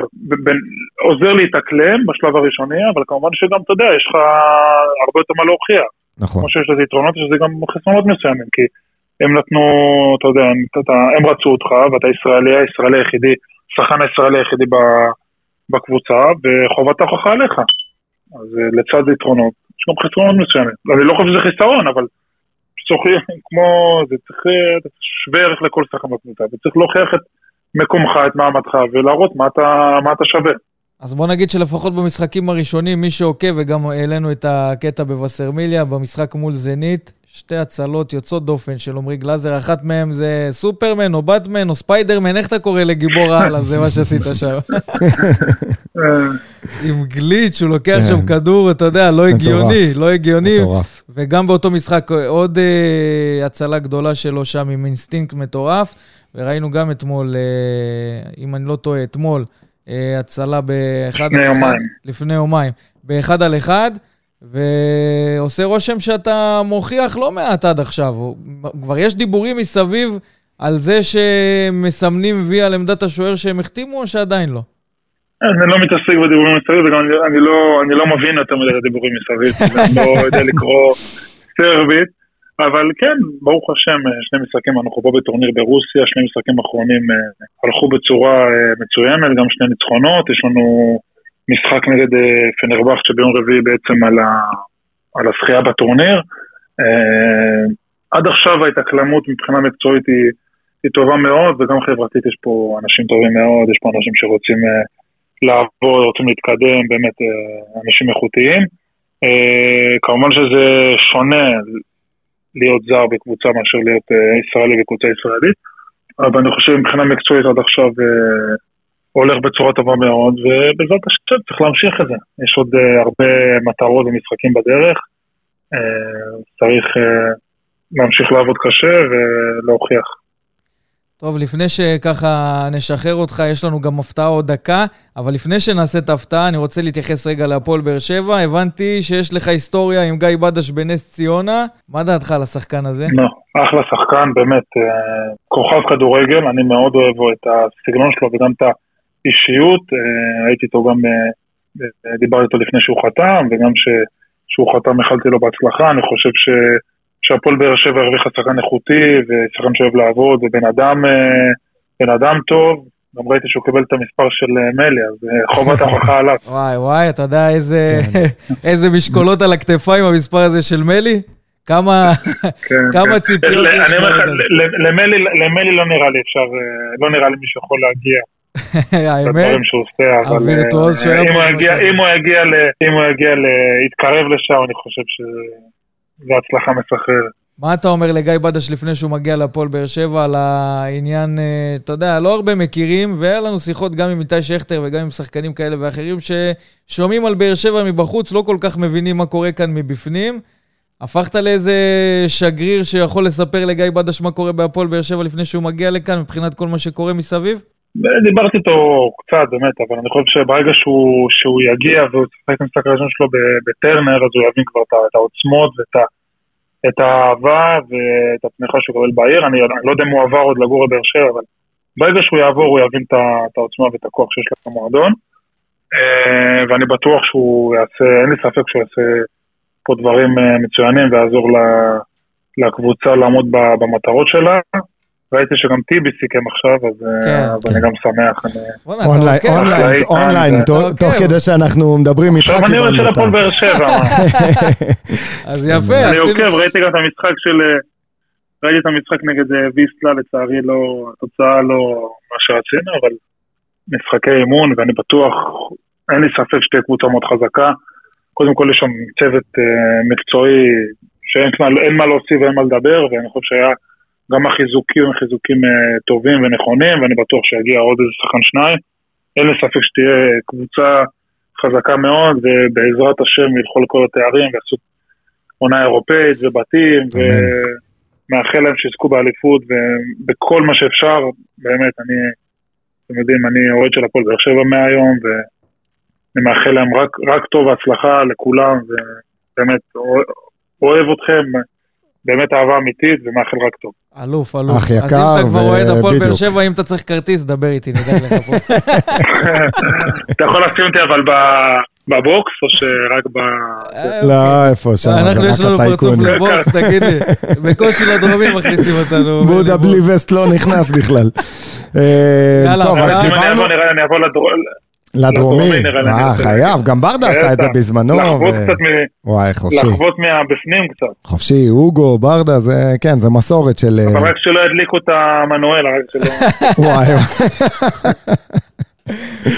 [SPEAKER 4] בין- עוזר להתאקלם בשלב הראשוני, אבל כמובן שגם, אתה יודע, יש לך הרבה יותר מה להוכיח.
[SPEAKER 3] נכון.
[SPEAKER 4] כמו שיש לזה יתרונות, יש לזה גם חסרונות מסוימים, כי הם נתנו, אתה יודע, הם, רצו אותך, ואתה ישראלי, הישראלי היחידי, השחקן הישראלי היחידי בקבוצה, וחובת ההוכחה עליך. אז אה, לצד יתרונות, יש גם חסרונות מסוימים. אני לא חושב שזה חיסרון, אבל צורכי, כמו, זה צריך, שווה ערך לכל שחקן בקבוצה, וצריך להוכיח את מקומך, את מעמדך, ולהראות מה אתה, מה אתה שווה.
[SPEAKER 2] אז בוא נגיד שלפחות במשחקים הראשונים, מי שעוקב, וגם העלינו את הקטע בווסרמיליה, במשחק מול זנית, שתי הצלות יוצאות דופן של עמרי גלאזר, אחת מהן זה סופרמן או באטמן או ספיידרמן, איך אתה קורא לגיבור העל הזה, מה שעשית שם?
[SPEAKER 4] אה,
[SPEAKER 2] עם גליץ', הוא לוקח
[SPEAKER 3] כן.
[SPEAKER 2] שם כדור, אתה יודע, לא הגיוני, לא הגיוני.
[SPEAKER 3] מטורף.
[SPEAKER 2] וגם באותו משחק עוד אה, הצלה גדולה שלו שם עם אינסטינקט מטורף, וראינו גם אתמול, אה, אם אני לא טועה, אתמול, אה, הצלה באחד
[SPEAKER 4] לפני
[SPEAKER 2] על
[SPEAKER 4] יומיים.
[SPEAKER 2] לפני יומיים, באחד על אחד, ועושה רושם שאתה מוכיח לא מעט עד עכשיו. כבר יש דיבורים מסביב על זה שמסמנים וי על עמדת השוער שהם החתימו, או שעדיין לא?
[SPEAKER 4] אני לא מתעסק בדיבורים מסביב, וגם אני- אני לא, אני לא מבין יותר מדי את הדיבורים מסביב, אני לא יודע לקרוא סרבית, אבל כן, ברוך השם, אה, שני משחקים, אנחנו פה בטורניר ברוסיה, שני משחקים אחרונים אה, הלכו בצורה אה, מצוינת, גם שני ניצחונות, יש לנו משחק נגד פנרבכט שביום רביעי בעצם על, ה, על הזכייה בטורניר. עד עכשיו ההתאקלמות מבחינה מקצועית היא, היא טובה מאוד, וגם חברתית יש פה אנשים טובים מאוד, יש פה אנשים שרוצים... לעבוד, רוצים להתקדם, באמת אנשים איכותיים. כמובן שזה שונה להיות זר בקבוצה מאשר להיות אה, ישראלי בקבוצה ישראלית, אבל אני חושב מבחינה מקצועית עד עכשיו אה, הולך בצורה טובה מאוד, ובעזרת השם צריך להמשיך את זה. יש עוד אה, הרבה מטרות ומשחקים בדרך, אה, צריך אה, להמשיך לעבוד קשה ולהוכיח.
[SPEAKER 2] טוב, לפני שככה נשחרר אותך, יש לנו גם הפתעה עוד דקה, אבל לפני שנעשה את ההפתעה, אני רוצה להתייחס רגע להפועל באר שבע. הבנתי שיש לך היסטוריה עם גיא בדש בנס ציונה. מה דעתך על השחקן הזה?
[SPEAKER 4] לא, אחלה שחקן, באמת, אה, כוכב כדורגל, אני מאוד אוהב את הסגנון שלו וגם את האישיות, אה, הייתי איתו גם, אה, אה, דיברתי איתו לפני שהוא חתם, וגם כשהוא חתם איחלתי לו בהצלחה, אני חושב ש... שהפועל באר שבע הרוויחה שחקן איכותי, ושחקן שאוהב לעבוד, ובן אדם, אה, בן אדם טוב, גם ראיתי שהוא קיבל את המספר של אה, מלי, אז אה, חובת ההוכחה עליו.
[SPEAKER 2] וואי, וואי, אתה יודע איזה, איזה משקולות על הכתפיים המספר הזה של מלי? כמה,
[SPEAKER 4] כן,
[SPEAKER 2] כמה
[SPEAKER 4] כן.
[SPEAKER 2] ציפיות
[SPEAKER 4] אני
[SPEAKER 2] יש
[SPEAKER 4] אומר לך,
[SPEAKER 2] מהילד הזה.
[SPEAKER 4] ל- למלי לא נראה לי אפשר, לא נראה לי מישהו יכול להגיע.
[SPEAKER 2] האמת?
[SPEAKER 4] אה,
[SPEAKER 2] שהיה
[SPEAKER 4] אם הוא. יגיע- אם הוא יגיע. יתקרב לשם, אני חושב שזה הצלחה מסחררת.
[SPEAKER 2] מה אתה אומר לגיא בדש לפני שהוא מגיע להפועל באר שבע על העניין, אה, אתה יודע, לא הרבה מכירים, והיה לנו שיחות גם עם איתי שכטר וגם עם שחקנים כאלה ואחרים ששומעים על באר שבע מבחוץ, לא כל כך מבינים מה קורה כאן מבפנים. הפכת לאיזה שגריר שיכול לספר לגיא בדש מה קורה בהפועל באר שבע לפני שהוא מגיע לכאן, מבחינת כל מה שקורה מסביב?
[SPEAKER 4] דיברתי איתו קצת, באמת, אבל אני חושב שברגע שהוא, שהוא יגיע והוא ישחק את המשחק הראשון שלו בטרנר, אז הוא יבין כבר את העוצמות ואת ה... את האהבה ואת התמיכה שהוא יקבל בעיר. אני, אני לא יודע אם הוא עבר עוד לגור בבאר שבע, אבל ברגע שהוא יעבור הוא יבין את העוצמה ואת הכוח שיש לו במועדון. אה, ואני בטוח שהוא יעשה, אין לי ספק שהוא יעשה פה דברים אה, מצוינים ויעזור לקבוצה לעמוד במטרות שלה. ראיתי שגם טיבי סיכם עכשיו, אז אה, כן, אני גם שמח.
[SPEAKER 3] אונליין, תוך כדי שאנחנו מדברים איתך.
[SPEAKER 4] עכשיו אני רוצה לפועל באר שבע.
[SPEAKER 2] אז יפה.
[SPEAKER 4] אני עוקב, ראיתי גם את המשחק של... ראיתי את המשחק נגד אה, ויסטלה, לצערי לא, התוצאה לא מה שרצינו, אבל משחקי אימון, ואני בטוח, אין לי ספק שתהיה קבוצה מאוד חזקה. קודם כל יש שם צוות אה, מקצועי שאין מה להוסיף ואין מה לדבר, ואני חושב שהיה... גם החיזוקים הם חיזוקים uh, טובים ונכונים, ואני בטוח שיגיע עוד איזה שחקן שניים. אין לי ספק שתהיה קבוצה חזקה מאוד, ובעזרת השם ילכו לכל התארים ויעשו עונה אירופאית ובתים, ומאחל להם שיזכו באליפות ובכל מה שאפשר, באמת, אני, אתם יודעים, אני אוהד של הפועל באר שבע מהיום, ואני מאחל להם רק, רק טוב והצלחה לכולם, ובאמת אוהב אתכם. באמת אהבה אמיתית ומאחל רק טוב.
[SPEAKER 2] אלוף, אלוף.
[SPEAKER 3] אח יקר,
[SPEAKER 2] אז אם אתה כבר אוהד הפועל באר שבע, אם אתה צריך כרטיס, דבר איתי, נדאג לך פה.
[SPEAKER 4] אתה יכול לשים אותי אבל בבוקס, או שרק ב...
[SPEAKER 3] אה, לא, אוקיי. איפה שם,
[SPEAKER 2] אנחנו יש לנו פרצוף לבוקס, תגיד לי. בקושי לדרומים מכניסים אותנו.
[SPEAKER 3] בודה בלי וסט לא נכנס בכלל.
[SPEAKER 2] אה, יאללה, טוב,
[SPEAKER 4] אז דיברנו...
[SPEAKER 3] לדרומי, אה, חייב, גם ברדה עשה את זה בזמנו.
[SPEAKER 4] לחוות קצת מ...
[SPEAKER 3] וואי, חופשי.
[SPEAKER 4] לחוות מהבפנים קצת.
[SPEAKER 3] חופשי, אוגו, ברדה, זה, כן, זה מסורת של...
[SPEAKER 4] אבל רק שלא ידליקו את המנואל, רק שלא...
[SPEAKER 3] וואי.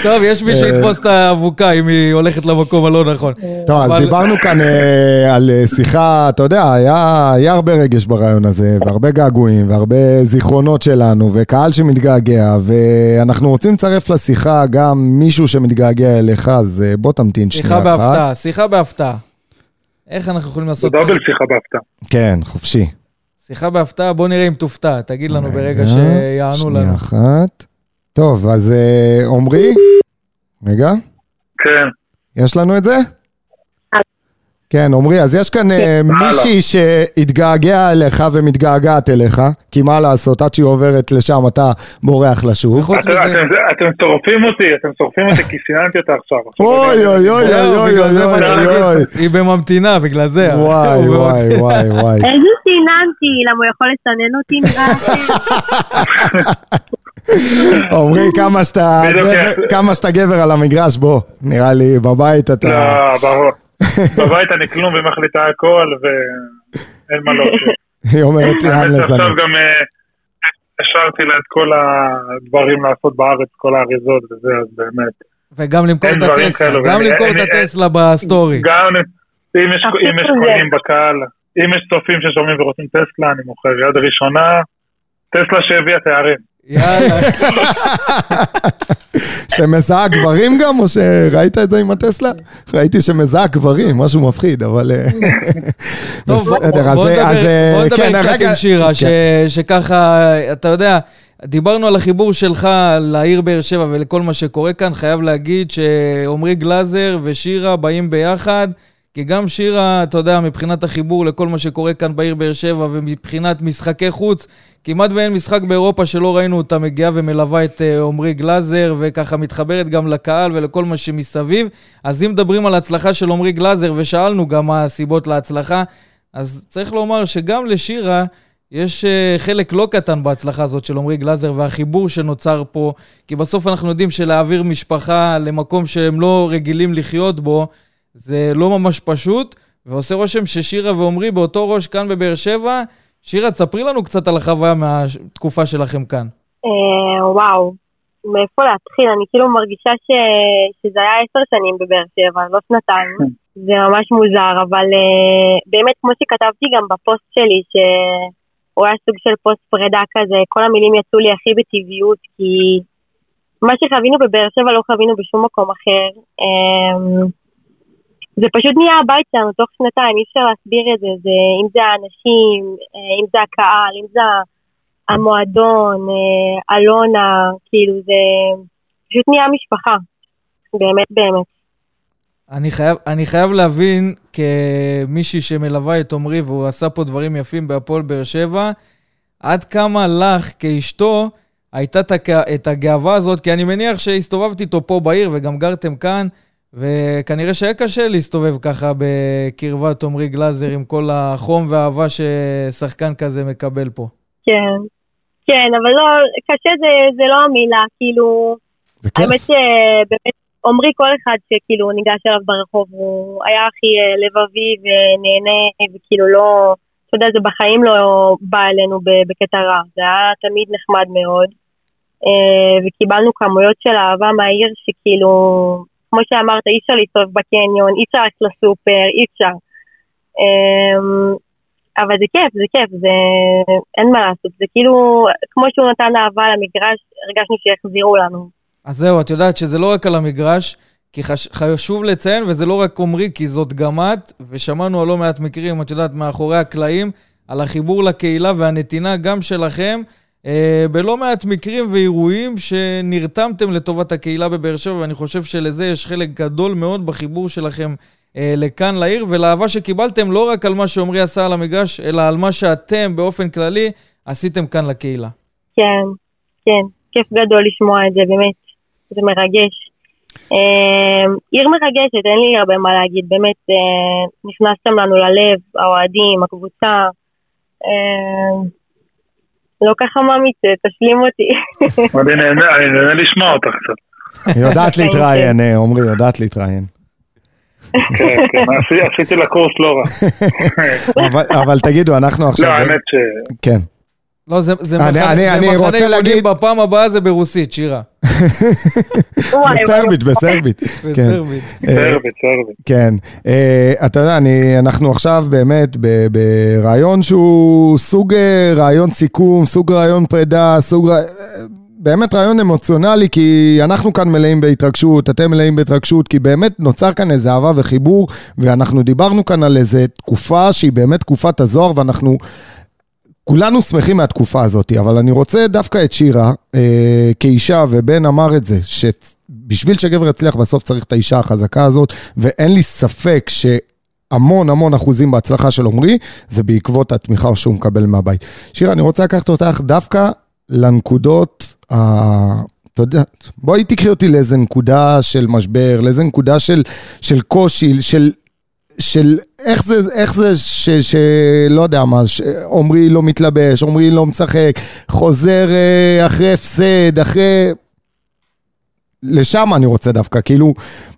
[SPEAKER 2] טוב, יש מי שיתפוס את האבוקה אם היא הולכת למקום הלא נכון.
[SPEAKER 3] טוב, אז דיברנו כאן אה, על אה, שיחה, אתה יודע, היה הרבה רגש ברעיון הזה, והרבה געגועים, והרבה זיכרונות שלנו, וקהל שמתגעגע, ואנחנו רוצים לצרף לשיחה גם מישהו שמתגעגע אליך, אז אה, בוא תמתין שנייה אחת.
[SPEAKER 2] שיחה בהפתעה, שיחה בהפתעה. איך אנחנו יכולים לעשות...
[SPEAKER 4] זה דאבל שיחה בהפתעה.
[SPEAKER 3] כן, חופשי.
[SPEAKER 2] שיחה בהפתעה, בוא נראה אם תופתע, תגיד לנו ברגע שיענו לנו.
[SPEAKER 3] שנייה אחת. טוב, אז אה, עמרי? רגע.
[SPEAKER 4] כן.
[SPEAKER 3] יש לנו את זה? כן, עמרי, אז יש כאן אה, מישהי שהתגעגע אליך ומתגעגעת אליך, כי מה לעשות, עד שהיא עוברת לשם אתה בורח לשוב.
[SPEAKER 4] אתם שורפים אותי, אתם שורפים אותי כי סיננתי אותה עכשיו.
[SPEAKER 3] אוי אוי אוי אוי אוי אוי אוי.
[SPEAKER 2] היא בממתינה, בגלל זה.
[SPEAKER 3] וואי וואי וואי וואי.
[SPEAKER 5] איזה סיננתי? למה הוא יכול לסנן אותי נראה לי?
[SPEAKER 3] עמרי, כמה שאתה גבר על המגרש, בוא, נראה לי בבית אתה...
[SPEAKER 4] לא, ברור. בבית אני כלום ומחליטה הכל ואין מה להוסיף.
[SPEAKER 3] היא אומרת לאן לזנק.
[SPEAKER 4] עכשיו גם אה, השארתי לה את כל הדברים לעשות בארץ, כל האריזות וזה, אז באמת.
[SPEAKER 2] וגם למכור את הטסלה, גם למכור את הטסלה בסטורי.
[SPEAKER 4] גם אם יש קונים בקהל, אם יש צופים ששומעים ורוצים טסלה, אני מוכר יד ראשונה, טסלה שהביאה תארים.
[SPEAKER 2] יאללה.
[SPEAKER 3] שמזהה גברים גם, או שראית את זה עם הטסלה? ראיתי שמזהה גברים, משהו מפחיד, אבל... אה,
[SPEAKER 2] טוב, בוא נדבר קצת עם שירה, כן. שככה, אתה יודע, דיברנו על החיבור שלך לעיר באר שבע ולכל מה שקורה כאן, חייב להגיד שעמרי גלאזר ושירה באים ביחד. כי גם שירה, אתה יודע, מבחינת החיבור לכל מה שקורה כאן בעיר באר שבע ומבחינת משחקי חוץ, כמעט ואין משחק באירופה שלא ראינו אותה מגיעה ומלווה את אה, עמרי גלאזר, וככה מתחברת גם לקהל ולכל מה שמסביב. אז אם מדברים על ההצלחה של עמרי גלאזר, ושאלנו גם מה הסיבות להצלחה, אז צריך לומר שגם לשירה יש uh, חלק לא קטן בהצלחה הזאת של עמרי גלאזר והחיבור שנוצר פה, כי בסוף אנחנו יודעים שלהעביר משפחה למקום שהם לא רגילים לחיות בו, זה לא ממש פשוט, ועושה רושם ששירה ועמרי באותו ראש כאן בבאר שבע. שירה, תספרי לנו קצת על החוויה מהתקופה שלכם כאן.
[SPEAKER 5] אה, וואו, מאיפה להתחיל? אני כאילו מרגישה ש... שזה היה עשר שנים בבאר שבע, לא שנתיים. זה ממש מוזר, אבל uh, באמת, כמו שכתבתי גם בפוסט שלי, שהוא היה סוג של פוסט פרידה כזה, כל המילים יצאו לי הכי בטבעיות, כי מה שחווינו בבאר שבע לא חווינו בשום מקום אחר. זה פשוט נהיה הבית שלנו תוך שנתיים, אי אפשר להסביר את זה, זה אם זה האנשים, אה, אם זה הקהל, אם זה המועדון, אה, אלונה, כאילו זה פשוט נהיה משפחה, באמת באמת.
[SPEAKER 2] אני חייב, אני חייב להבין, כמישהי שמלווה את עמרי, והוא עשה פה דברים יפים בהפועל באר שבע, עד כמה לך כאשתו הייתה את הגאווה הזאת, כי אני מניח שהסתובבתי איתו פה בעיר וגם גרתם כאן, וכנראה שהיה קשה להסתובב ככה בקרבת עמרי גלאזר עם כל החום והאהבה ששחקן כזה מקבל פה.
[SPEAKER 5] כן, כן, אבל לא, קשה זה, זה לא המילה, כאילו...
[SPEAKER 3] זה כיף.
[SPEAKER 5] האמת שבאמת, עמרי כל אחד שכאילו ניגש אליו ברחוב, הוא היה הכי אה, לבבי ונהנה, וכאילו לא... אתה יודע, זה בחיים לא בא אלינו בקטע רע, זה היה תמיד נחמד מאוד. אה, וקיבלנו כמויות של אהבה מהעיר שכאילו כמו שאמרת, אי אפשר להסתובב בקניון, אי אפשר ללכת לסופר, אי אפשר. אמ, אבל זה כיף, זה כיף, זה... אין מה לעשות, זה כאילו, כמו שהוא נתן אהבה למגרש, הרגשנו שיחזירו לנו.
[SPEAKER 2] אז זהו, את יודעת שזה לא רק על המגרש, כי חש... חשוב לציין, וזה לא רק עמרי, כי זאת גם את, ושמענו על לא מעט מקרים, את יודעת, מאחורי הקלעים, על החיבור לקהילה והנתינה גם שלכם. אה, בלא מעט מקרים ואירועים שנרתמתם לטובת הקהילה בבאר שבע, ואני חושב שלזה יש חלק גדול מאוד בחיבור שלכם אה, לכאן לעיר, ולאהבה שקיבלתם לא רק על מה שעמרי עשה על המגרש, אלא על מה שאתם באופן כללי עשיתם כאן לקהילה.
[SPEAKER 5] כן, כן, כיף גדול לשמוע את זה, באמת, זה מרגש. אה, עיר מרגשת, אין לי הרבה מה להגיד, באמת, נכנסתם לנו ללב, האוהדים, הקבוצה. לא ככה ממית, תשלים אותי.
[SPEAKER 4] אני נהנה לשמוע אותך קצת.
[SPEAKER 3] היא יודעת להתראיין, אה, עמרי, יודעת להתראיין.
[SPEAKER 4] כן, כן, עשיתי לה קורס לא
[SPEAKER 3] רע. אבל תגידו, אנחנו עכשיו...
[SPEAKER 4] לא, האמת ש...
[SPEAKER 3] כן.
[SPEAKER 2] לא, זה, זה אני, מחנה,
[SPEAKER 3] אני,
[SPEAKER 2] זה
[SPEAKER 3] אני
[SPEAKER 2] מחנה
[SPEAKER 3] רוצה
[SPEAKER 2] אימונים
[SPEAKER 3] להגיד...
[SPEAKER 2] בפעם הבאה זה ברוסית, שירה.
[SPEAKER 3] בסרבית, בסרבית.
[SPEAKER 2] בסרבית.
[SPEAKER 4] סרבית, סרבית.
[SPEAKER 3] כן. אתה יודע, אני, אנחנו עכשיו באמת ברעיון שהוא סוג אה, רעיון סיכום, סוג רעיון פרידה, סוג... באמת רעיון אמוציונלי, כי אנחנו כאן מלאים בהתרגשות, אתם מלאים בהתרגשות, כי באמת נוצר כאן איזה אהבה וחיבור, ואנחנו דיברנו כאן על איזה תקופה שהיא באמת תקופת הזוהר, ואנחנו כולנו שמחים מהתקופה הזאת, אבל אני רוצה דווקא את שירה, אה, כאישה, ובן אמר את זה, שבשביל שגבר יצליח בסוף צריך את האישה החזקה הזאת, ואין לי ספק ש... המון המון אחוזים בהצלחה של עמרי, זה בעקבות התמיכה שהוא מקבל מהבית. שירה, אני רוצה לקחת אותך דווקא לנקודות, ה... אתה יודע, בואי תקחי אותי לאיזה נקודה של משבר, לאיזה נקודה של, של קושי, של של איך זה, איך זה ש... ש לא יודע מה, עמרי לא מתלבש, עמרי לא משחק, חוזר אה, אחרי הפסד, אחרי... לשם אני רוצה דווקא, כאילו,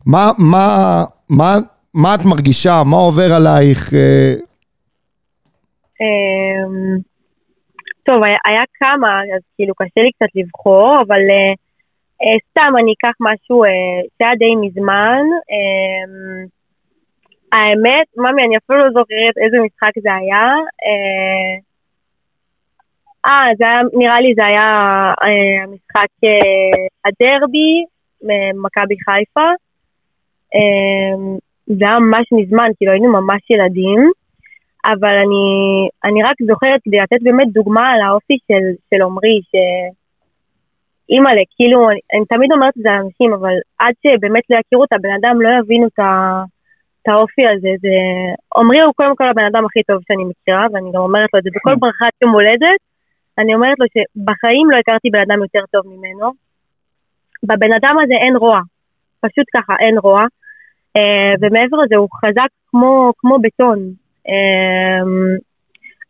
[SPEAKER 3] מה, מה, מה, מה את מרגישה, מה עובר עלייך? אה?
[SPEAKER 5] אמ, טוב, היה, היה כמה, אז כאילו קשה לי קצת לבחור, אבל uh, uh, סתם אני אקח משהו uh, שהיה די מזמן. Uh, האמת, ממי, אני אפילו לא זוכרת איזה משחק זה היה. אה, אה זה היה, נראה לי זה היה אה, המשחק אה, הדרבי, מכבי חיפה. אה, זה היה ממש מזמן, כאילו היינו ממש ילדים, אבל אני, אני רק זוכרת כדי לתת באמת דוגמה על האופי של עמרי, ש... אימא'לה, כאילו, אני, אני תמיד אומרת את זה לאנשים, אבל עד שבאמת לא יכירו את הבן אדם, לא יבינו את ה... את האופי הזה, זה... עמרי הוא קודם כל הבן אדם הכי טוב שאני מכירה, ואני גם אומרת לו את זה בכל mm. ברכת יום הולדת, אני אומרת לו שבחיים לא הכרתי בן אדם יותר טוב ממנו. בבן אדם הזה אין רוע, פשוט ככה, אין רוע. Uh, ומעבר לזה הוא חזק כמו, כמו בטון. Uh,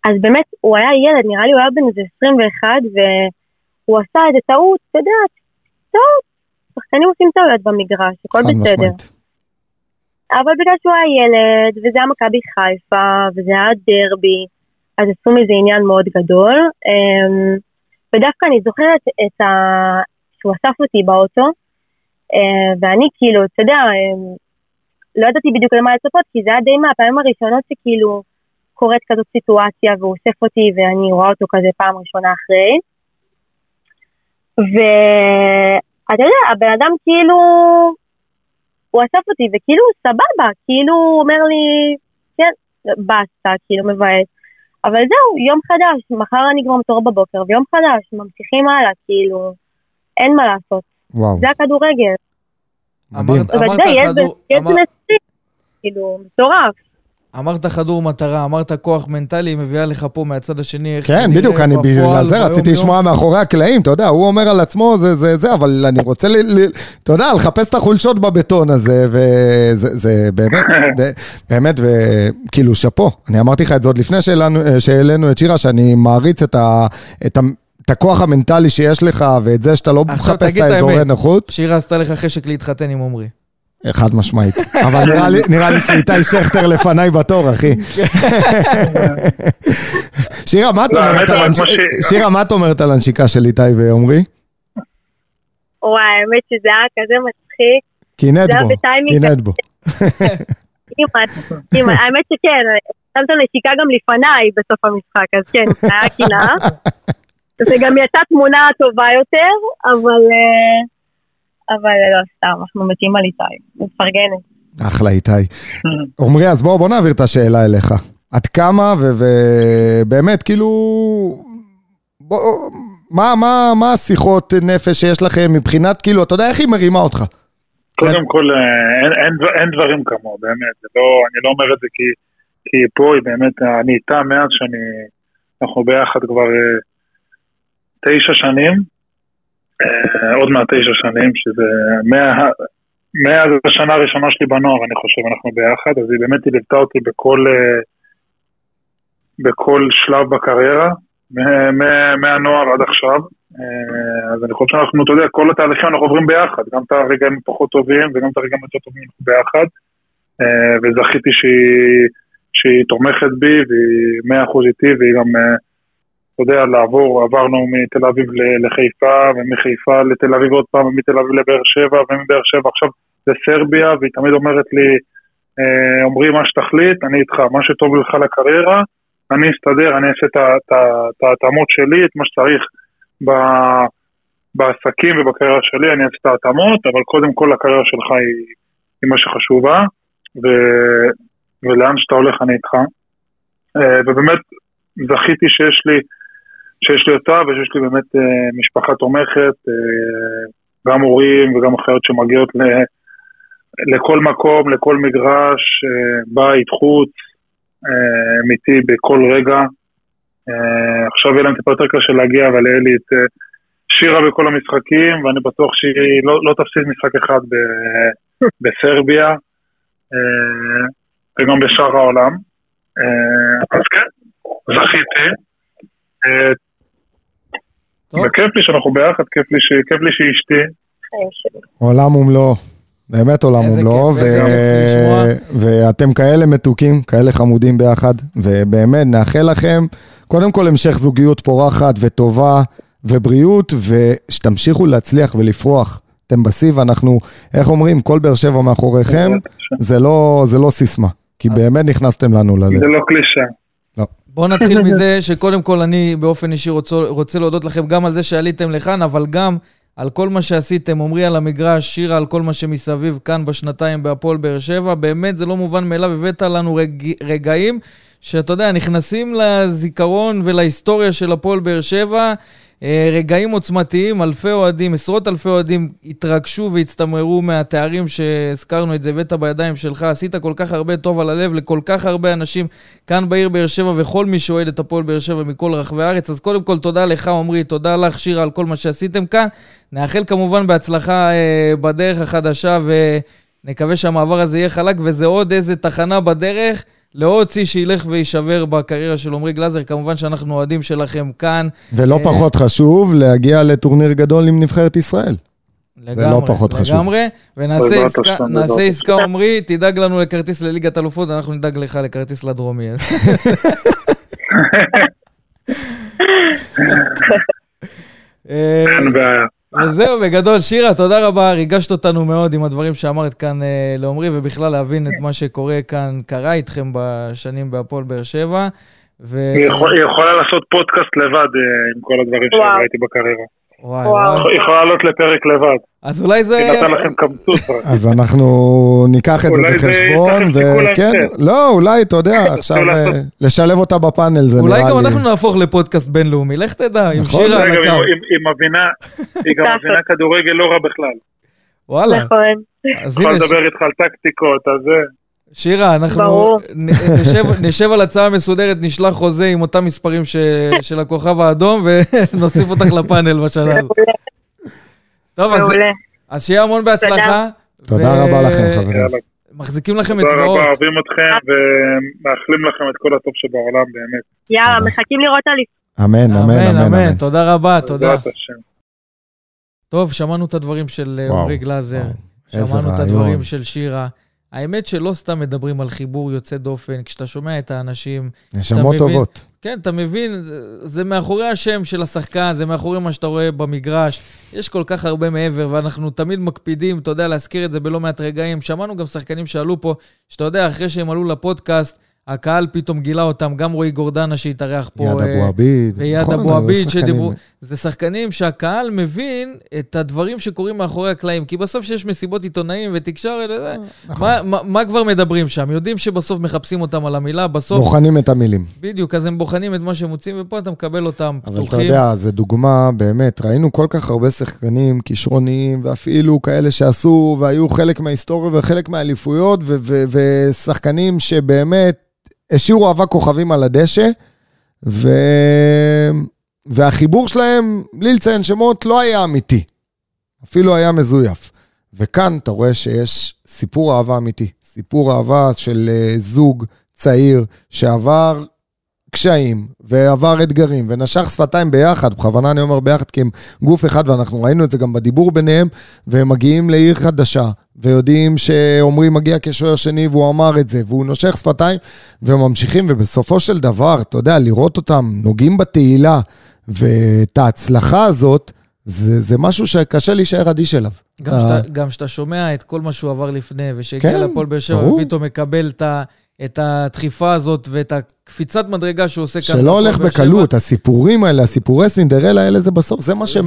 [SPEAKER 5] אז באמת, הוא היה ילד, נראה לי הוא היה בן איזה 21, והוא עשה איזה טעות, אתה יודע, טוב, שחקנים עושים טעויות במגרש, הכל בסדר. משמעית. אבל בגלל שהוא היה ילד, וזה היה מכבי חיפה, וזה היה דרבי, אז עשו מזה עניין מאוד גדול. אמ, ודווקא אני זוכרת את ה... שהוא אסף אותי באוטו, אה, ואני כאילו, אתה יודע, אמ, לא ידעתי בדיוק למה לצפות, כי זה היה די מהפעמים הראשונות שכאילו קורית כזאת סיטואציה והוא אוסף אותי ואני רואה אותו כזה פעם ראשונה אחרי. ואתה יודע, הבן אדם כאילו, הוא אסף אותי וכאילו סבבה, כאילו הוא אומר לי, כן, בסטה, כאילו מבאס. אבל זהו, יום חדש, מחר אני כבר מתעורר בבוקר, ויום חדש, ממשיכים הלאה, כאילו, אין מה לעשות.
[SPEAKER 3] וואו,
[SPEAKER 5] זה הכדורגל.
[SPEAKER 3] מדהים.
[SPEAKER 2] אמרת,
[SPEAKER 5] אבל
[SPEAKER 2] אמרת
[SPEAKER 5] זה, יש
[SPEAKER 2] חדור,
[SPEAKER 5] יש
[SPEAKER 2] אמר,
[SPEAKER 5] נציג, כאילו, מטורף.
[SPEAKER 2] אמרת חדור מטרה, אמרת כוח מנטלי, היא מביאה לך פה מהצד השני איך
[SPEAKER 3] כן, בדיוק, אני
[SPEAKER 2] בפועל,
[SPEAKER 3] בגלל זה רציתי. לשמוע מאחורי הקלעים, אתה יודע, הוא אומר על עצמו זה זה זה, אבל אני רוצה, אתה יודע, לחפש את החולשות בבטון הזה, וזה זה באמת, באמת, וכאילו, שאפו. אני אמרתי לך את זה עוד לפני שהעלינו- את שירה, שאני מעריץ את ה... את ה... את הכוח המנטלי שיש לך, ואת זה שאתה לא מחפש את האזורי. נוחות,
[SPEAKER 2] שירה עשתה לך חשק להתחתן עם עמרי.
[SPEAKER 3] חד משמעית. אבל נראה לי- נראה לי שאיתי שכטר לפניי בתור, אחי. שירה, מה את
[SPEAKER 4] לא,
[SPEAKER 3] אומרת על הנש- שירה, מה את אומרת על הנשיקה של איתי ועומרי?
[SPEAKER 5] וואי, האמת שזה היה כזה מצחיק.
[SPEAKER 3] קינאת
[SPEAKER 5] זה היה
[SPEAKER 3] בו,
[SPEAKER 5] בטיימינג
[SPEAKER 3] קינאת בו.
[SPEAKER 5] האמת שכן, שמת נשיקה גם לפניי בסוף המשחק, אז כן, היה קינה. זה גם יצאה תמונה טובה יותר, אבל... אבל לא סתם, אנחנו מתים על איתי, מפרגנת.
[SPEAKER 3] אחלה איתי. עומרי, אז בואו בוא נעביר את השאלה אליך. עד כמה, ובאמת, כאילו... בוא, מה, מה, מה השיחות נפש שיש לכם מבחינת, כאילו, אתה יודע איך היא מרימה אותך?
[SPEAKER 4] קודם כל, אה, אין, אין, אין דברים כמוהו, באמת, זה לא, אני לא אומר את זה כי, כי פה היא באמת, אני איתה מאז שאני, אנחנו ביחד כבר אה, תשע שנים, עוד מעט תשע שנים, שזה מאז השנה הראשונה שלי בנוער, אני חושב, אנחנו ביחד, אז היא באמת ליוותה אותי בכל, אה, בכל שלב בקריירה, מה- מה- מהנוער עד עכשיו. אה, אז אני חושב שאנחנו, אתה יודע, כל התהליכים אנחנו עוברים ביחד, גם את הרגעים הפחות טובים וגם את הרגעים היותר טובים ביחד. אה, וזכיתי שהיא, שהיא תומכת בי והיא מאה אחוז איתי והיא גם, אה, אתה יודע, לעבור, עברנו מתל אביב לחיפה ומחיפה לתל אביב עוד פעם ומתל אביב לבאר שבע ומבאר שבע עכשיו לסרביה והיא תמיד אומרת לי, אה, אומרי מה שתחליט, אני איתך, מה שטוב לך לקריירה, אני אסתדר, אני אעשה את ההתאמות שלי, את מה שצריך ב- בעסקים ובקריירה שלי, אני אעשה את ההתאמות, אבל קודם כל הקריירה שלך היא, היא מה שחשובה, ו, ולאן שאתה הולך אני איתך. אה, ובאמת זכיתי שיש לי, שיש לי אותה ושיש לי באמת אה, משפחה תומכת, אה, גם הורים וגם אחיות שמגיעות ל, לכל מקום, לכל מגרש, אה, בית, חוץ, אה, הם איתי בכל רגע. אה, עכשיו יהיה להם טיפה יותר קשה להגיע, אבל יהיה לי את אה, שירה בכל המשחקים, ואני בטוח שהיא לא, לא תפסיד משחק אחד ב, בסרביה, אה, וגם בשאר העולם. אה, אז כן, זכיתי. אה. וכיף לי שאנחנו ביחד, כיף לי, ש... כיף לי שהיא אשתי.
[SPEAKER 5] חיים שלי.
[SPEAKER 3] עולם ומלואו. באמת עולם ומלואו. ואתם כאלה מתוקים, כאלה חמודים ביחד, ובאמת נאחל לכם, קודם כל המשך זוגיות פורחת וטובה ובריאות, ושתמשיכו להצליח ולפרוח. אתם בשיא ואנחנו, איך אומרים, כל באר שבע מאחוריכם, זה לא, זה לא סיסמה, כי באמת נכנסתם לנו ללב.
[SPEAKER 4] זה לא קלישה.
[SPEAKER 2] בואו נתחיל מזה שקודם כל אני באופן אישי רוצה, רוצה להודות לכם גם על זה שעליתם לכאן, אבל גם על כל מה שעשיתם, עמרי על המגרש, שירה על כל מה שמסביב כאן בשנתיים בהפועל באר שבע. באמת זה לא מובן מאליו, הבאת לנו רג... רגעים שאתה יודע, נכנסים לזיכרון ולהיסטוריה של הפועל באר שבע. אה, רגעים עוצמתיים, אלפי אוהדים, עשרות אלפי אוהדים התרגשו והצטמררו מהתארים שהזכרנו את זה, הבאת בידיים שלך, עשית כל כך הרבה טוב על הלב לכל כך הרבה אנשים כאן בעיר באר שבע וכל מי שאוהד את הפועל באר שבע מכל רחבי הארץ. אז קודם כל תודה לך עמרי, תודה לך שירה על כל מה שעשיתם כאן. נאחל כמובן בהצלחה אה, בדרך החדשה ונקווה שהמעבר הזה יהיה חלק וזה עוד איזה תחנה בדרך. לעוד שיא שילך ויישבר בקריירה של עמרי גלאזר, כמובן שאנחנו אוהדים שלכם כאן.
[SPEAKER 3] ולא
[SPEAKER 2] אה,
[SPEAKER 3] פחות חשוב, להגיע לטורניר גדול עם נבחרת ישראל.
[SPEAKER 2] לגמרי,
[SPEAKER 3] לא פחות חשוב.
[SPEAKER 2] לגמרי, ונעשה עסקה, נעשה עסקה, עמרי, תדאג לנו לכרטיס לליגת אלופות, אנחנו נדאג לך לכרטיס לדרומי. אה,
[SPEAKER 4] אין בעיה.
[SPEAKER 2] וזהו, בגדול, שירה, תודה רבה, ריגשת אותנו מאוד עם הדברים שאמרת כאן אה, לעומרי, ובכלל להבין את מה שקורה כאן, קרה איתכם בשנים בהפועל באר שבע. ו...
[SPEAKER 4] היא יכול- היא יכולה לעשות פודקאסט לבד אה, עם כל הדברים. שראיתי בקריירה.
[SPEAKER 2] וואי,
[SPEAKER 5] וואו.
[SPEAKER 2] וואי.
[SPEAKER 4] היא יכולה לעלות לפרק לבד.
[SPEAKER 2] אז אולי זה...
[SPEAKER 4] היא נתן לכם קמצוץ.
[SPEAKER 3] אז אנחנו ניקח את זה
[SPEAKER 4] אולי
[SPEAKER 3] בחשבון, וכן. לא, אולי, אתה יודע, עכשיו אה, לשלב אותה בפאנל זה
[SPEAKER 2] אולי
[SPEAKER 3] נראה
[SPEAKER 2] גם
[SPEAKER 3] לי...
[SPEAKER 2] אנחנו נהפוך לפודקאסט בינלאומי, לך תדע, עם
[SPEAKER 3] נכון.
[SPEAKER 2] שירה על
[SPEAKER 4] היא-
[SPEAKER 2] הקו.
[SPEAKER 4] היא היא מבינה, היא גם. מבינה כדורגל לא רע בכלל.
[SPEAKER 2] וואלה.
[SPEAKER 5] נכון.
[SPEAKER 2] אז
[SPEAKER 4] יכולה לדבר איתך על טקטיקות, אז זה.
[SPEAKER 2] שירה, אנחנו
[SPEAKER 5] ברור.
[SPEAKER 2] נשב, נשב על הצעה מסודרת, נשלח חוזה עם אותם מספרים ש, של הכוכב האדום, ונוסיף אותך לפאנל בשלב.
[SPEAKER 5] מעולה,
[SPEAKER 2] טוב, אז. אז שיהיה המון בהצלחה.
[SPEAKER 3] תודה
[SPEAKER 2] ו-
[SPEAKER 3] רבה לכם, חברים.
[SPEAKER 2] מחזיקים לכם
[SPEAKER 4] תודה
[SPEAKER 2] אצבעות.
[SPEAKER 4] רבה, אוהבים אתכם ומאחלים לכם את כל הטוב שבעולם, באמת.
[SPEAKER 5] יאללה,
[SPEAKER 3] תודה.
[SPEAKER 5] מחכים לראות אליפות.
[SPEAKER 3] אמן, אמן, אמן, אמן.
[SPEAKER 2] תודה רבה, תודה. טוב, שמענו את הדברים של אה,
[SPEAKER 3] וואו,
[SPEAKER 2] עמרי גלאזר, שמענו את. הדברים של שירה. האמת שלא סתם מדברים על חיבור יוצא דופן, כשאתה שומע את האנשים,
[SPEAKER 3] נשמות
[SPEAKER 2] מבין?
[SPEAKER 3] טובות.
[SPEAKER 2] כן, אתה מבין, זה מאחורי השם של השחקן, זה מאחורי מה שאתה רואה במגרש. יש כל כך הרבה מעבר, ואנחנו תמיד מקפידים, אתה יודע, להזכיר את זה בלא מעט רגעים. שמענו גם שחקנים שעלו פה, שאתה יודע, אחרי שהם עלו לפודקאסט, הקהל פתאום גילה אותם, גם רועי גורדנה שהתארח פה.
[SPEAKER 3] יד
[SPEAKER 2] אה,
[SPEAKER 3] אבו עביד.
[SPEAKER 2] ויד
[SPEAKER 3] נכון,
[SPEAKER 2] אבו עביד שדיברו, זה שחקנים שהקהל מבין את הדברים שקורים מאחורי הקלעים, כי בסוף שיש מסיבות עיתונאים ותקשורת, וזה,
[SPEAKER 3] נכון.
[SPEAKER 2] מה, מה, מה כבר מדברים שם? יודעים שבסוף מחפשים אותם על המילה, בסוף,
[SPEAKER 3] בוחנים את המילים.
[SPEAKER 2] בדיוק, אז הם בוחנים את מה שהם מוצאים, ופה אתה מקבל אותם
[SPEAKER 3] אבל אתה
[SPEAKER 2] פתוחים.
[SPEAKER 3] יודע, זו דוגמה, באמת, ראינו כל כך הרבה שחקנים כישרוניים, ואפילו כאלה שעשו והיו חלק מההיסטוריה וחלק מהאליפויות, ושחקנים שבאמת השאירו אבק כוכבים על הדשא, ו... והחיבור שלהם, בלי לציין שמות, לא היה אמיתי. אפילו היה מזויף. וכאן אתה רואה שיש סיפור אהבה אמיתי. סיפור אהבה של אה, זוג צעיר שעבר קשיים, ועבר אתגרים, ונשך שפתיים ביחד, בכוונה אני אומר ביחד, כי הם גוף אחד, ואנחנו ראינו את זה גם בדיבור ביניהם, והם מגיעים לעיר חדשה, ויודעים שעומרי מגיע כשוער שני, והוא אמר את זה, והוא נושך שפתיים, והם ממשיכים, ובסופו של דבר, אתה יודע, לראות אותם נוגעים בתהילה, ואת ההצלחה הזאת, זה, זה משהו שקשה להישאר אדיש אליו.
[SPEAKER 2] גם
[SPEAKER 3] אתה-
[SPEAKER 2] שאתה- גם שאתה שומע את כל מה שהוא עבר לפני, ושהגיע
[SPEAKER 3] כן,
[SPEAKER 2] לפועל באר שבע. ופתאום מקבל את ה... את הדחיפה הזאת ואת הקפיצת מדרגה שהוא עושה כאן.
[SPEAKER 3] שלא הולך
[SPEAKER 2] באר שבע.
[SPEAKER 3] בקלות, הסיפורים האלה, הסיפורי סינדרלה האלה, זה בסוף, זה מה שיפה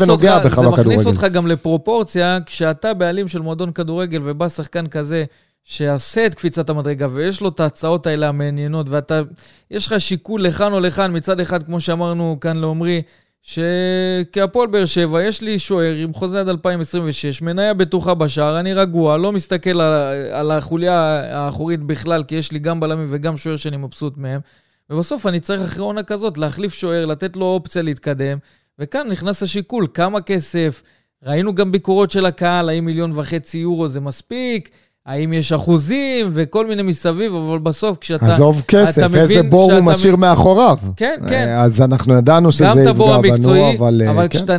[SPEAKER 3] ונוגע
[SPEAKER 2] אותך-
[SPEAKER 3] בך
[SPEAKER 2] זה מכניס
[SPEAKER 3] בכדורגל.
[SPEAKER 2] אותך גם לפרופורציה, כשאתה בעלים של מועדון כדורגל ובא שחקן כזה, שעושה את קפיצת המדרגה ויש לו את ההצעות האלה המעניינות, ואתה, יש לך שיקול לכאן או לכאן, מצד אחד, כמו שאמרנו כאן לעומרי, שכהפועל באר שבע, יש לי שוער עם חוזה עד 2026, מניה בטוחה בשער, אני רגוע, לא מסתכל על, על החוליה האחורית בכלל, כי יש לי גם בלמים וגם שוער שאני מבסוט מהם. ובסוף אני צריך אחרי עונה כזאת להחליף שוער, לתת לו אופציה להתקדם, וכאן נכנס השיקול, כמה כסף, ראינו גם ביקורות של הקהל, האם מיליון וחצי יורו זה מספיק, האם יש אחוזים וכל מיני מסביב, אבל בסוף כשאתה...
[SPEAKER 3] עזוב כסף, איזה בור הוא משאיר מאחוריו.
[SPEAKER 2] כן, כן.
[SPEAKER 3] אה, אז אנחנו ידענו שזה
[SPEAKER 2] גם את הבור
[SPEAKER 3] יפגע
[SPEAKER 2] המקצועי,
[SPEAKER 3] בנו, אבל... אה,
[SPEAKER 2] אבל
[SPEAKER 3] כן.
[SPEAKER 2] כשאתה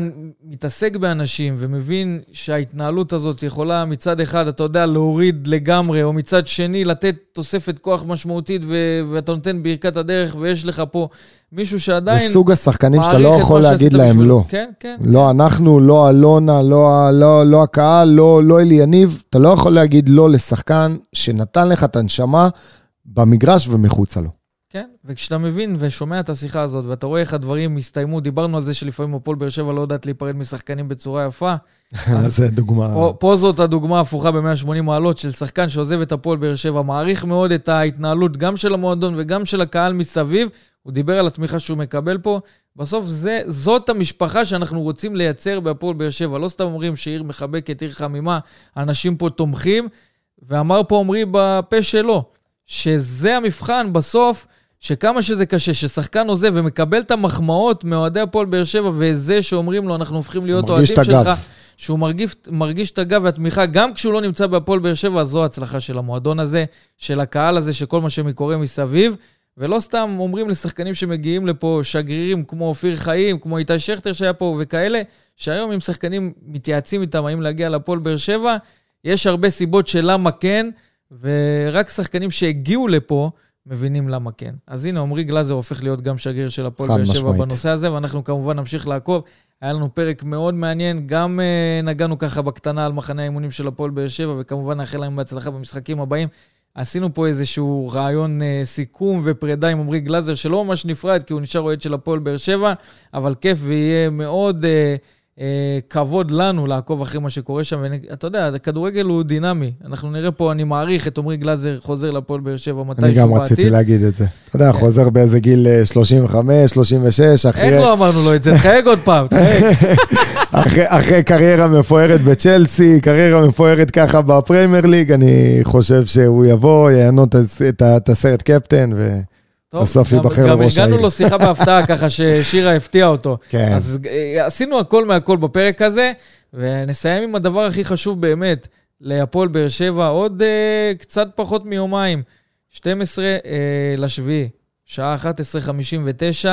[SPEAKER 2] מתעסק באנשים ומבין שההתנהלות הזאת יכולה מצד אחד, אתה יודע, להוריד לגמרי, או מצד שני לתת תוספת כוח משמעותית, ו- ואתה נותן ברכת הדרך, ויש לך פה מישהו שעדיין
[SPEAKER 3] זה סוג השחקנים שאתה לא יכול להגיד להם
[SPEAKER 2] בשבילו.
[SPEAKER 3] לא.
[SPEAKER 2] כן, כן.
[SPEAKER 3] לא אנחנו, לא אלונה, לא, לא, לא הקהל, לא, לא אלי יניב. אתה לא יכול להגיד לא לשחקן שנתן לך את הנשמה במגרש ומחוצה לו.
[SPEAKER 2] כן, וכשאתה מבין ושומע את השיחה הזאת, ואתה רואה איך הדברים הסתיימו, דיברנו על זה שלפעמים הפועל באר שבע לא יודעת להיפרד משחקנים בצורה יפה. אז
[SPEAKER 3] זה דוגמה...
[SPEAKER 2] פה, פה זאת הדוגמה ההפוכה ב-180 מעלות של שחקן שעוזב את הפועל באר שבע, מעריך מאוד את ההתנהלות גם של המועדון וגם של הקהל מסביב. הוא דיבר על התמיכה שהוא מקבל פה. בסוף זה, זאת המשפחה שאנחנו רוצים לייצר בהפועל באר שבע. לא סתם אומרים שעיר מחבקת, עיר חמימה, אנשים פה תומכים. ואמר פה עמרי בפה שלו, שזה המבחן בסוף, שכמה שזה קשה, ששחקן עוזב ומקבל את המחמאות מאוהדי הפועל באר שבע, וזה שאומרים לו, אנחנו הופכים להיות אוהדים. שלך, שהוא מרגיש, מרגיש את הגב והתמיכה, גם כשהוא לא נמצא בהפועל באר שבע, זו ההצלחה של המועדון הזה, של הקהל הזה, שכל מה שקורה מסביב. ולא סתם אומרים לשחקנים שמגיעים לפה, שגרירים כמו אופיר חיים, כמו איתי שכטר שהיה פה וכאלה, שהיום אם שחקנים מתייעצים איתם האם להגיע להפועל באר שבע, יש הרבה סיבות של למה כן, ורק שחקנים שהגיעו לפה, מבינים למה כן. אז הנה, עמרי גלאזר הופך להיות גם שגריר של הפועל באר שבע. בנושא הזה, ואנחנו כמובן נמשיך לעקוב. היה לנו פרק מאוד מעניין, גם uh, נגענו ככה בקטנה על מחנה האימונים של הפועל באר שבע, וכמובן נאחל להם בהצלחה במשחקים הבאים. עשינו פה איזשהו רעיון uh, סיכום ופרידה עם עמרי גלאזר, שלא ממש נפרד, כי הוא נשאר אוהד של הפועל באר שבע, אבל כיף ויהיה מאוד... Uh, כבוד לנו לעקוב אחרי מה שקורה שם. ואתה יודע, הכדורגל הוא דינמי. אנחנו נראה פה, אני מעריך את עמרי גלאזר חוזר לפועל באר שבע מתישהו
[SPEAKER 3] אני
[SPEAKER 2] בעתיד.
[SPEAKER 3] גם רציתי להגיד את זה. אתה יודע,
[SPEAKER 2] כן.
[SPEAKER 3] חוזר באיזה גיל אה, 35, 36, אחרי...
[SPEAKER 2] איך לא אמרנו לו את זה? תחייג עוד פעם, תחייג.
[SPEAKER 3] אחרי, קריירה מפוארת בצ'לסי, קריירה מפוארת ככה בפריימר ליג, אני חושב שהוא יבוא, יענות את, הסרט קפטן, ו...
[SPEAKER 2] טוב,
[SPEAKER 3] בסוף
[SPEAKER 2] גם-
[SPEAKER 3] ייבחר
[SPEAKER 2] גם
[SPEAKER 3] לראש
[SPEAKER 2] הגענו
[SPEAKER 3] העיר.
[SPEAKER 2] לו שיחה בהפתעה, ככה ששירה הפתיעה אותו.
[SPEAKER 3] כן.
[SPEAKER 2] אז אה, עשינו הכל מהכל בפרק הזה, ונסיים עם הדבר הכי חשוב באמת, להפועל באר שבע, עוד uh, קצת פחות מיומיים, 12 uh, לשביעי, שעה 11:59,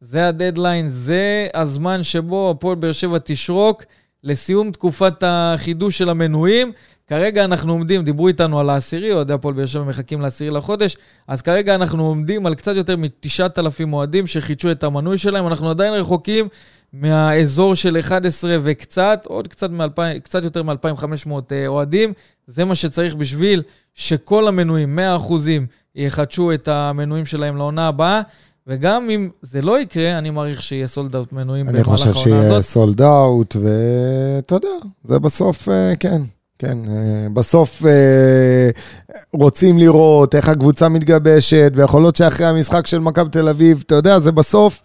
[SPEAKER 2] זה הדדליין, זה הזמן שבו הפועל באר שבע תשרוק לסיום תקופת החידוש של המנויים. כרגע אנחנו עומדים, דיברו איתנו על העשירי, אוהדי הפועל באר שבע מחכים לעשירי לחודש, אז כרגע אנחנו עומדים על קצת יותר מ-9,000 אוהדים שחידשו את המנוי שלהם, אנחנו עדיין רחוקים מהאזור של 11 וקצת, עוד קצת, מ- קצת יותר מ-2,500 אוהדים. זה מה שצריך בשביל שכל המנויים, 100%, יחדשו את המנויים שלהם לעונה הבאה. וגם אם זה לא יקרה, אני מעריך שיהיה סולד אאוט מנויים
[SPEAKER 3] אני
[SPEAKER 2] במהלך
[SPEAKER 3] חושב
[SPEAKER 2] העונה
[SPEAKER 3] שיהיה
[SPEAKER 2] הזאת.
[SPEAKER 3] סולד אאוט, ואתה יודע, זה בסוף, אה, כן, כן. אה, בסוף אה, רוצים לראות איך הקבוצה מתגבשת, ויכול להיות שאחרי המשחק של מכבי תל אביב, אתה יודע, זה בסוף,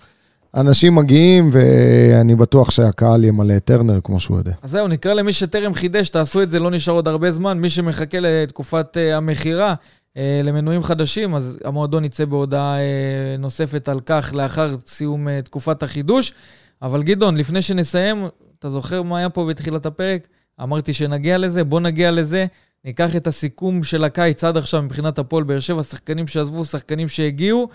[SPEAKER 3] אנשים מגיעים, ואני בטוח שהקהל ימלא את טרנר כמו שהוא יודע.
[SPEAKER 2] אז זהו, נקרא למי שטרם חידש, תעשו את זה, לא נשאר עוד הרבה זמן. מי שמחכה לתקופת המכירה למנויים חדשים, אז המועדון יצא בהודעה uh, נוספת על כך לאחר סיום uh, תקופת החידוש. אבל גדעון, לפני שנסיים, אתה זוכר מה היה פה בתחילת הפרק? אמרתי שנגיע לזה, בוא נגיע לזה. ניקח את הסיכום של הקיץ עד עכשיו מבחינת הפועל באר שבע, שחקנים שעזבו, שחקנים שהגיעו.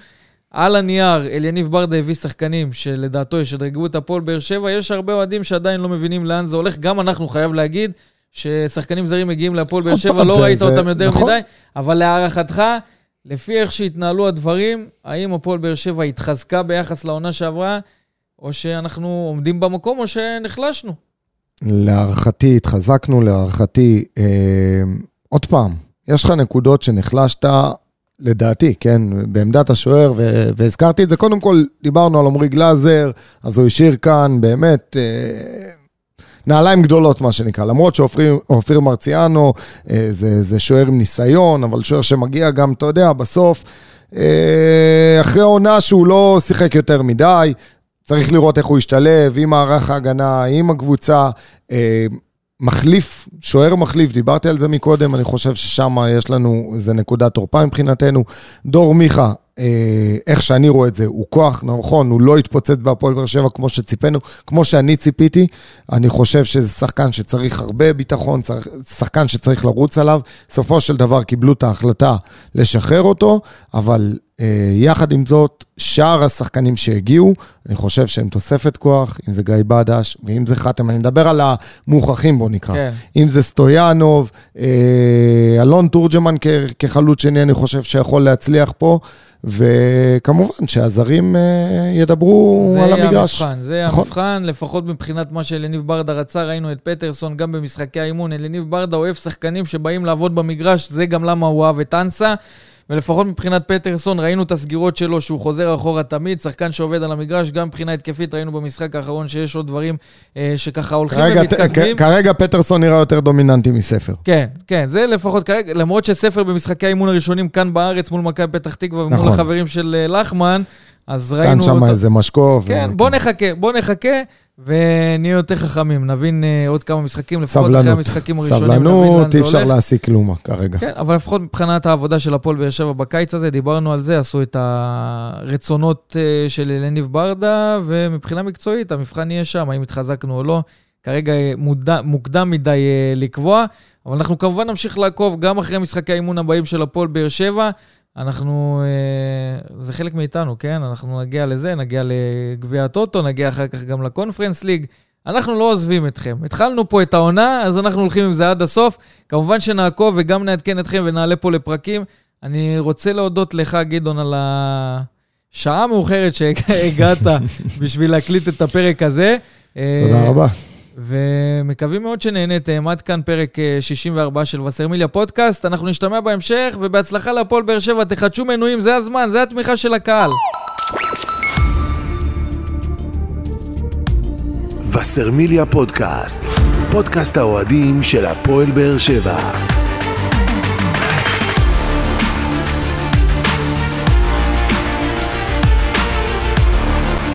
[SPEAKER 2] על הנייר, אליניב ברדה הביא שחקנים שלדעתו ישדרגו את הפועל באר שבע. יש הרבה אוהדים שעדיין לא מבינים לאן זה הולך. גם אנחנו, חייב להגיד, ששחקנים זרים מגיעים להפועל באר שבע, לא
[SPEAKER 3] זה-
[SPEAKER 2] ראית
[SPEAKER 3] זה-
[SPEAKER 2] אותם יותר
[SPEAKER 3] נכון.
[SPEAKER 2] מדי, אבל להערכתך, לפי איך שהתנהלו הדברים, האם הפועל באר שבע התחזקה ביחס לעונה שעברה, או שאנחנו עומדים במקום, או שנחלשנו?
[SPEAKER 3] להערכתי, התחזקנו, להערכתי, אה, עוד פעם, יש לך נקודות שנחלשת, לדעתי, כן, בעמדת השוער, ו- והזכרתי את זה, קודם כל, דיברנו על עמרי גלאזר, אז הוא השאיר כאן באמת אה, נעליים גדולות, מה שנקרא, למרות שאופיר אופיר מרציאנו אה, זה, זה שוער עם ניסיון, אבל שוער שמגיע גם, אתה יודע, בסוף, אה, אחרי עונה שהוא לא שיחק יותר מדי, צריך לראות איך הוא ישתלב עם מערך ההגנה, עם הקבוצה. אה, מחליף, שוער מחליף, דיברתי על זה מקודם, אני חושב ששם יש לנו, זה נקודת תורפה מבחינתנו. דור מיכה, איך שאני רואה את זה, הוא כוח, נכון, הוא לא התפוצץ בהפועל באר שבע כמו שציפינו, כמו שאני ציפיתי. אני חושב שזה שחקן שצריך הרבה ביטחון, צריך, שחקן שצריך לרוץ עליו. בסופו של דבר קיבלו את ההחלטה לשחרר אותו, אבל אה, יחד עם זאת, שאר השחקנים שהגיעו, אני חושב שהם תוספת כוח, אם זה גיא בדש ואם זה חתם, אני מדבר על המוכחים בוא נקרא.
[SPEAKER 2] כן.
[SPEAKER 3] אם זה סטויאנוב, אה, אלון תורג'מן כ- כחלוץ שני, אני חושב שיכול להצליח פה, וכמובן שהזרים אה, ידברו על
[SPEAKER 2] זה
[SPEAKER 3] המגרש.
[SPEAKER 2] המבחן, זה
[SPEAKER 3] נכון.
[SPEAKER 2] המבחן, לפחות מבחינת מה שאליניב ברדה רצה, ראינו את פטרסון גם במשחקי האימון. אליניב ברדה אוהב שחקנים שבאים לעבוד במגרש, זה גם למה הוא אהב את אנסה. ולפחות מבחינת פטרסון, ראינו את הסגירות שלו, שהוא חוזר אחורה תמיד, שחקן שעובד על המגרש, גם מבחינה התקפית ראינו במשחק האחרון שיש עוד דברים אה, שככה הולכים
[SPEAKER 3] כרגע,
[SPEAKER 2] ומתקדמים.
[SPEAKER 3] כרגע פטרסון נראה יותר דומיננטי מספר.
[SPEAKER 2] כן, כן, זה לפחות כרגע, למרות שספר במשחקי האימון הראשונים כאן בארץ מול מכבי פתח תקווה ומול
[SPEAKER 3] נכון.
[SPEAKER 2] החברים של אה, לחמן, אז
[SPEAKER 3] כאן
[SPEAKER 2] ראינו...
[SPEAKER 3] שם
[SPEAKER 2] אותו-
[SPEAKER 3] איזה משקוף.
[SPEAKER 2] כן,
[SPEAKER 3] ו-
[SPEAKER 2] בוא נחכה, בוא נחכה, ונהיה יותר חכמים. נבין uh, עוד כמה משחקים, לפחות אחרי
[SPEAKER 3] סבלנות,
[SPEAKER 2] המשחקים הראשונים, נבין לאן
[SPEAKER 3] סבלנות, אי אפשר. להסיק כלום כרגע.
[SPEAKER 2] כן, אבל לפחות מבחינת העבודה של הפועל באר שבע בקיץ הזה, דיברנו על זה, עשו את הרצונות uh, של אלניב ברדה, ומבחינה מקצועית, המבחן יהיה שם, האם התחזקנו או לא. כרגע אה, מודע, מוקדם מדי לקבוע, אבל אנחנו כמובן נמשיך לעקוב גם אחרי משחקי האימון הבאים של הפועל באר שבע. אנחנו, אה, זה חלק מאיתנו, כן? אנחנו נגיע לזה, נגיע לגביע הטוטו, נגיע אחר כך גם לקונפרנס ליג. אנחנו לא עוזבים אתכם. התחלנו פה את העונה, אז אנחנו הולכים עם זה עד הסוף. כמובן שנעקוב וגם נעדכן אתכם ונעלה פה לפרקים. אני רוצה להודות לך, גדעון, על השעה המאוחרת שהגעת בשביל להקליט את הפרק הזה.
[SPEAKER 3] תודה רבה.
[SPEAKER 2] ומקווים מאוד שנהניתם. עד כאן פרק 64 של וסרמיליה פודקאסט. אנחנו נשתמע בהמשך, ובהצלחה להפועל באר שבע. תחדשו מנויים, זה הזמן, זה התמיכה של הקהל.
[SPEAKER 1] וסרמיליה פודקאסט, פודקאסט האוהדים של הפועל באר שבע.